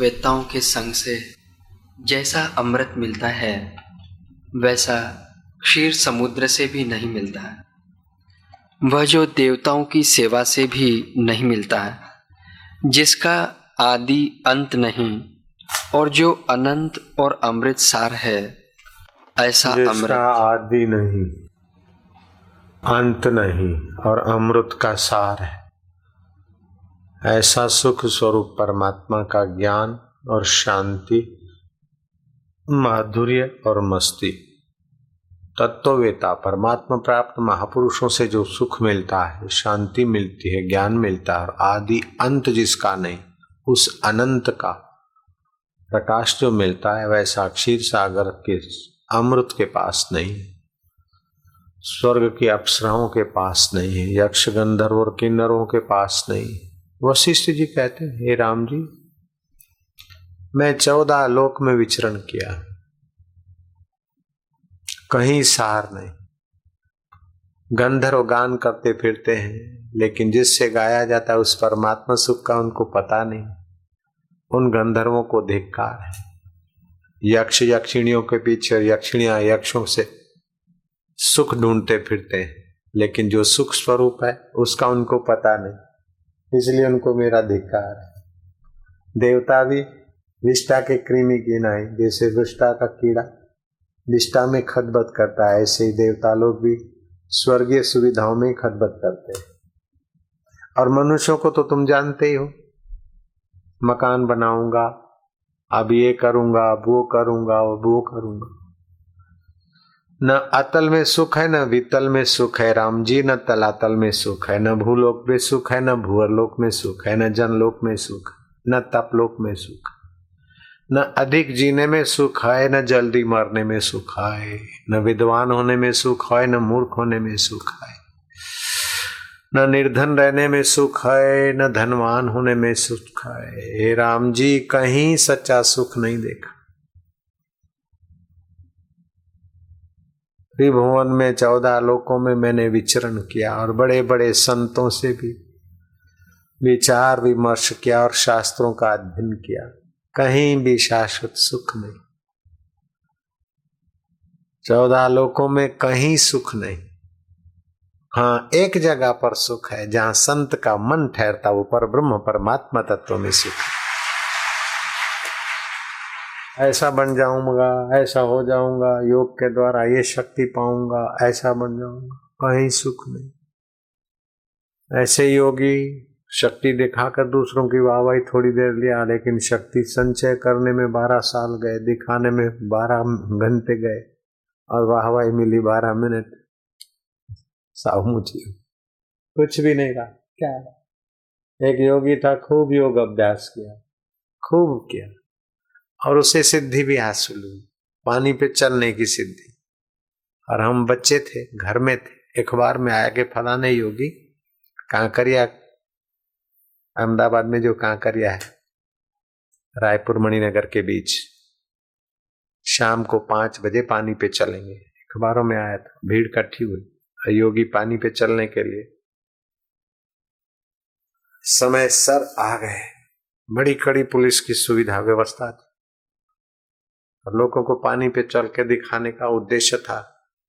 तत्ववेताओं के संग से जैसा अमृत मिलता है वैसा क्षीर समुद्र से भी नहीं मिलता। है वह जो देवताओं की सेवा से भी नहीं मिलता है जिसका आदि अंत नहीं और जो अनंत और अमृत सार है ऐसा अमृत। आदि नहीं अंत नहीं और अमृत का सार है ऐसा सुख स्वरूप परमात्मा का ज्ञान और शांति, माधुर्य और मस्ती। तत्ववेता, परमात्मा प्राप्त महापुरुषों से जो सुख मिलता है, शांति मिलती है, ज्ञान मिलता है और आदि अंत जिसका नहीं, उस अनंत का प्रकाश जो मिलता है वैसा क्षीर सागर के अमृत के पास नहीं, स्वर्ग की अप्सराओं के पास नहीं है यक्ष गंधर्व और किन्नरों के पास नहीं। वशिष्ठ जी कहते हैं, हे राम जी मैं चौदह लोक में विचरण किया। कहीं सार नहीं। गंधर्व गान करते फिरते हैं, लेकिन जिससे गाया जाता है उस परमात्मा सुख का उनको पता नहीं। उन गंधर्वों को धिक्कार है। यक्ष यक्षिणियों के पीछे और यक्षिणिया यक्षों से सुख ढूंढते फिरते हैं, लेकिन जो सुख स्वरूप है, उसका उनको पता नहीं। इसलिए उनको मेरा धिकार है। देवता भी विष्टा के कृमि नहीं जैसे विष्टा का कीड़ा। विष्टा में खतबत करता है, ऐसे ही देवता लोग भी स्वर्गीय सुविधाओं में खतबत करते हैं। और मनुष्यों को तो तुम जानते ही हो। मकान बनाऊँगा, अब ये करूँगा, अब वो करूँगा, अब वो करूँगा। न अतल में सुख है, न वितल में सुख है। राम जी, न तलातल में सुख है, न भूलोक में सुख है, न भूअर लोक में सुख है, न जनलोक में सुख न तपलोक में सुख न अधिक जीने में सुख है न जल्दी मरने में सुख है न विद्वान होने में सुख है न मूर्ख होने में सुख है न निर्धन रहने में सुख है न धनवान होने में सुख है हे राम जी, कहीं सच्चा सुख नहीं देखा। त्रिभुवन में चौदह लोकों में मैंने विचरण किया और बड़े बड़े संतों से भी विचार विमर्श किया और शास्त्रों का अध्ययन किया। कहीं भी शाश्वत सुख नहीं। चौदह लोकों में कहीं सुख नहीं। हाँ एक जगह पर सुख है, जहाँ संत का मन ठहरता, वो पर ब्रह्म, परमात्मा तत्व में सुख है। ऐसा बन जाऊँगा, ऐसा हो जाऊँगा, योग के द्वारा ये शक्ति पाऊँगा, ऐसा बन जाऊँगा, कहीं सुख नहीं। ऐसे योगी शक्ति दिखाकर दूसरों की वाहवाही थोड़ी देर लिया लेकिन शक्ति संचय करने में बारह साल गए दिखाने में बारह घंटे गए और वाहवाही मिली बारह मिनट। सामुची कुछ भी नहीं रहा। क्या रहा? एक योगी था खूब योग अभ्यास किया खूब किया और उसे सिद्धि भी हासिल हुई पानी पे चलने की सिद्धि। और हम बच्चे थे घर में थे अखबार में आया कि फलाने योगी कांकरिया अहमदाबाद में जो कांकरिया है, रायपुर मणिनगर के बीच, शाम को पाँच बजे पानी पे चलेंगे। अखबारों में आया था, भीड़ इकट्ठी हुई योगी पानी पे चलने के लिए। समय सर आ गए, बड़ी कड़ी पुलिस की सुविधा व्यवस्था थी। और लोगों को पानी पे चल के दिखाने का उद्देश्य था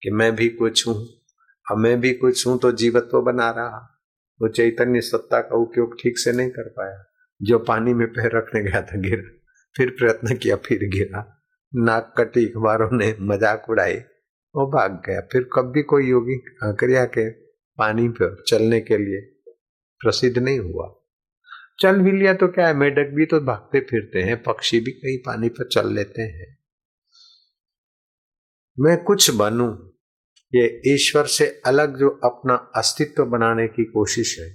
कि मैं भी कुछ हूँ। और मैं भी कुछ हूँ तो जीवत्व बना रहा। वो चैतन्य सत्ता का उपयोग ठीक से नहीं कर पाया। जो पानी में पैर रखने गया था, गिरा। फिर प्रयत्न किया, फिर गिरा। नाक कटी, अखबारों ने मज़ाक उड़ाई, वो भाग गया। फिर कभी कोई योगी कांकरिया के पानी पर चलने के लिए प्रसिद्ध नहीं हुआ। चल भी लिया तो क्या है, मेढक भी तो भागते फिरते हैं, पक्षी भी कहीं पानी पर चल लेते हैं। मैं कुछ बनूं? ये ईश्वर से अलग जो अपना अस्तित्व बनाने की कोशिश है,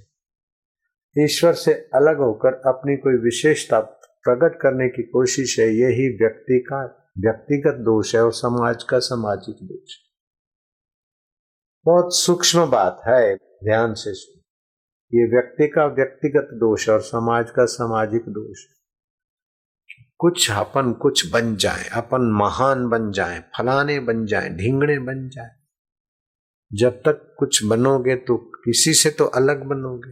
ईश्वर से अलग होकर अपनी कोई विशेषता प्रकट करने की कोशिश है, यही व्यक्ति का व्यक्तिगत दोष है और समाज का सामाजिक दोष बहुत सूक्ष्म बात है, ध्यान से सुन। ये व्यक्ति का व्यक्तिगत दोष और समाज का सामाजिक दोष कुछ अपन कुछ बन जाए, अपन महान बन जाए, फलाने बन जाए, ढींगड़े बन जाए। जब तक कुछ बनोगे तो किसी से तो अलग बनोगे।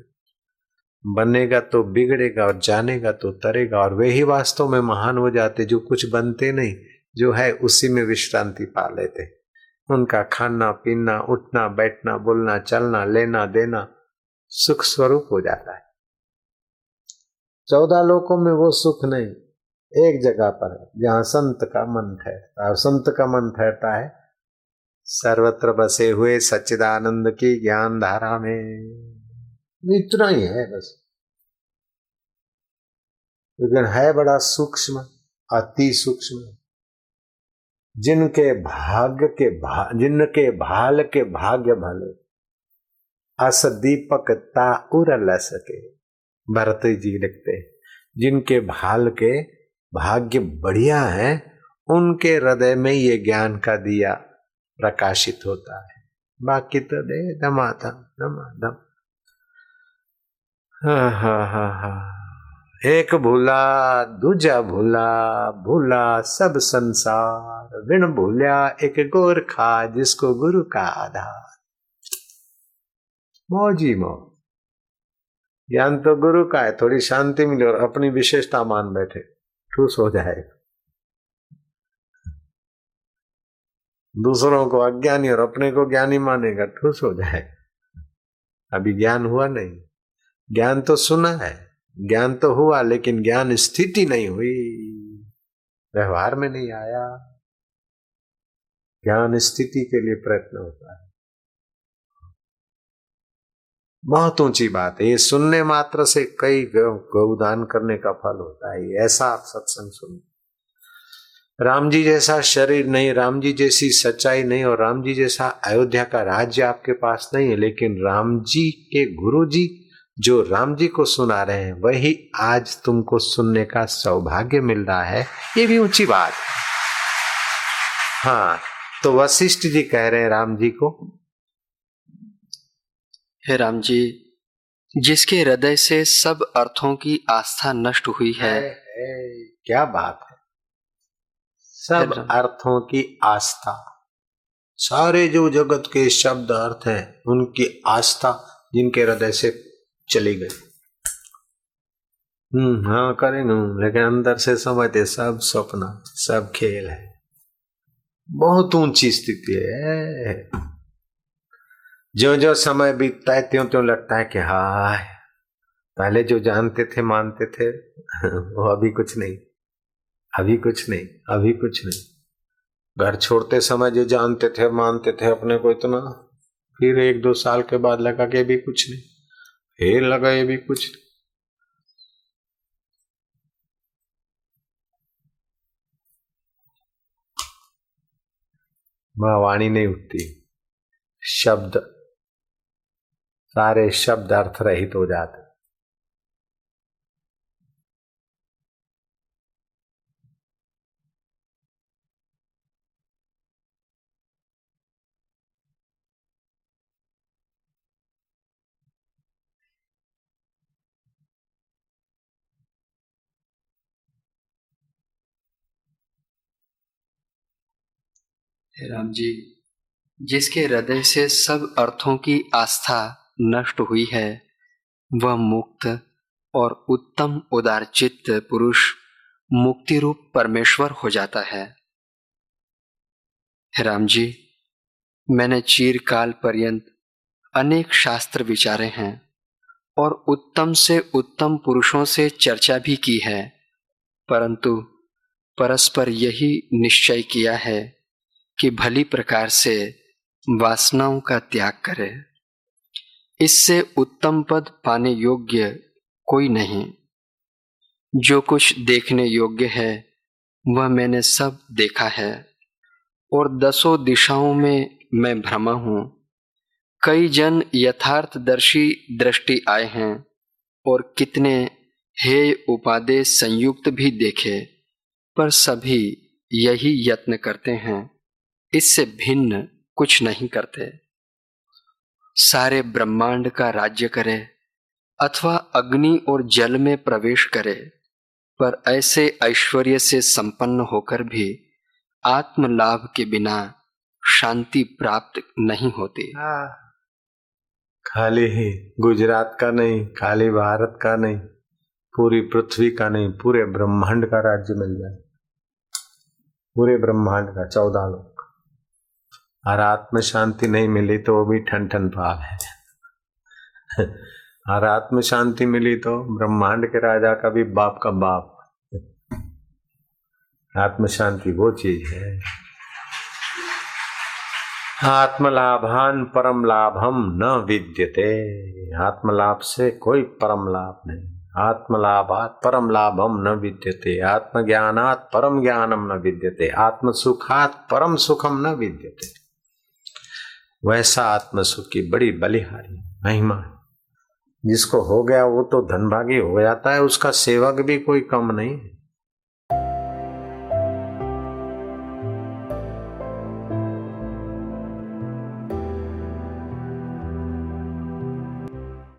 बनेगा तो बिगड़ेगा और जानेगा तो तरेगा और वे ही वास्तव में महान हो जाते जो कुछ बनते नहीं, जो है उसी में विश्रांति पा लेते। उनका खाना, पीना, उठना, बैठना, बोलना, चलना, लेना, देना सुख स्वरूप हो जाता है। चौदह लोकों में वो सुख नहीं, एक जगह पर है, जहाँ संत का मन ठहरता है संत का मन ठहरता है सर्वत्र बसे हुए सच्चिदानंद की ज्ञान धारा में। इतना ही है बस। लेकिन है बड़ा सूक्ष्म अति सूक्ष्म। जिनके भाग्य के भा, जिनके भाल के भाग्य भले अस दीपक ता उर ल सके भरत जी लिखते जिनके भाल के भाग्य बढ़िया है उनके हृदय में ये ज्ञान का दिया प्रकाशित होता है। बाकी तो दे दमादम दमादम हा हा हा हा। एक भूला, दूजा भूला भूला सब संसार। बिन भूलिया एक गोरखा जिसको गुरु का आधार। मौजी मौ ज्ञान तो गुरु का है, थोड़ी शांति मिले और अपनी विशेषता मान बैठे। ठूस हो जाएगा। दूसरों को अज्ञानी और अपने को ज्ञानी मानेगा ठूस हो जाएगा। अभी ज्ञान हुआ नहीं। ज्ञान तो सुना है। ज्ञान तो हुआ, लेकिन ज्ञान स्थिति नहीं हुई। व्यवहार में नहीं आया। ज्ञान स्थिति के लिए प्रयत्न होता है। बहुत ऊँची बात है। ये सुनने मात्र से कई गौदान करने का फल होता है। ऐसा आप सत्संग सुन राम जी जैसा शरीर नहीं राम जी जैसी सच्चाई नहीं और राम जी जैसा अयोध्या का राज्य आपके पास नहीं है लेकिन राम जी के गुरु जी जो राम जी को सुना रहे हैं वही आज तुमको सुनने का सौभाग्य मिल रहा है। ये भी ऊँची बात। है तो वशिष्ठ जी कह रहे हैं राम जी को। हे राम जी जिसके हृदय से सब अर्थों की आस्था नष्ट हुई है। है, है, क्या बात सब अर्थों की आस्था। सारे जो जगत के शब्द अर्थ हैं उनकी आस्था जिनके हृदय से चली गई। हम्म हाँ करेंगे। लेकिन अंदर से समझते सब सपना सब खेल है। बहुत ऊँची स्थिति है। जो जो समय बीतता है त्यों त्यों लगता है कि हाय पहले जो जानते थे मानते थे वो अभी कुछ नहीं। अभी कुछ नहीं, अभी कुछ नहीं। घर छोड़ते समय जो जानते थे, मानते थे अपने को इतना, फिर एक दो साल के बाद लगा कि भी कुछ नहीं। फिर लगा ये भी कुछ माँ वाणी नहीं उठती। शब्द, सारे शब्द अर्थ रहित हो जाते। राम जी, जिसके हृदय से सब अर्थों की आस्था नष्ट हुई है, वह मुक्त और उत्तम उदारचित्त पुरुष मुक्ति रूप परमेश्वर हो जाता हे राम जी, मैंने चीरकाल पर्यंत अनेक शास्त्र विचारे हैं और उत्तम से उत्तम पुरुषों से चर्चा भी की है, परंतु परस्पर यही निश्चय किया है कि भली प्रकार से वासनाओं का त्याग करे। इससे उत्तम पद पाने योग्य कोई नहीं। जो कुछ देखने योग्य है, वह मैंने सब देखा है, और दसों दिशाओं में मैं भ्रमा हूँ। कई जन यथार्थदर्शी दृष्टि आए हैं, और कितने हे उपादेय संयुक्त भी देखे, पर सभी यही यत्न करते हैं। इससे भिन्न कुछ नहीं करते। सारे ब्रह्मांड का राज्य करे, अथवा अग्नि और जल में प्रवेश करे, पर ऐसे ऐश्वर्य से संपन्न होकर भी आत्म लाभ के बिना शांति प्राप्त नहीं होती। खाली ही गुजरात का नहीं, खाली भारत का नहीं, पूरी पृथ्वी का नहीं, पूरे ब्रह्मांड का राज्य मिल जाए। पूरे ब्रह्मांड का चौदह लोग। और आत्म शांति नहीं मिली तो वो भी ठन ठन पाल है। और आत्म शांति मिली तो ब्रह्मांड के राजा का भी बाप का बाप। आत्म शांति वो चीज़ है। आत्मलाभान परम लाभम न विद्यते। आत्मलाभ से कोई परम लाभ नहीं। आत्मलाभात परम लाभम न विद्यते। आत्मज्ञानात परम ज्ञानम न विद्यते। आत्म सुखात परम सुखम न विद्यते। वैसा आत्म सुख की बड़ी बलिहारी, महिमा। है जिसको हो गया वो तो धनभागी हो जाता है, उसका सेवक भी कोई कम नहीं है।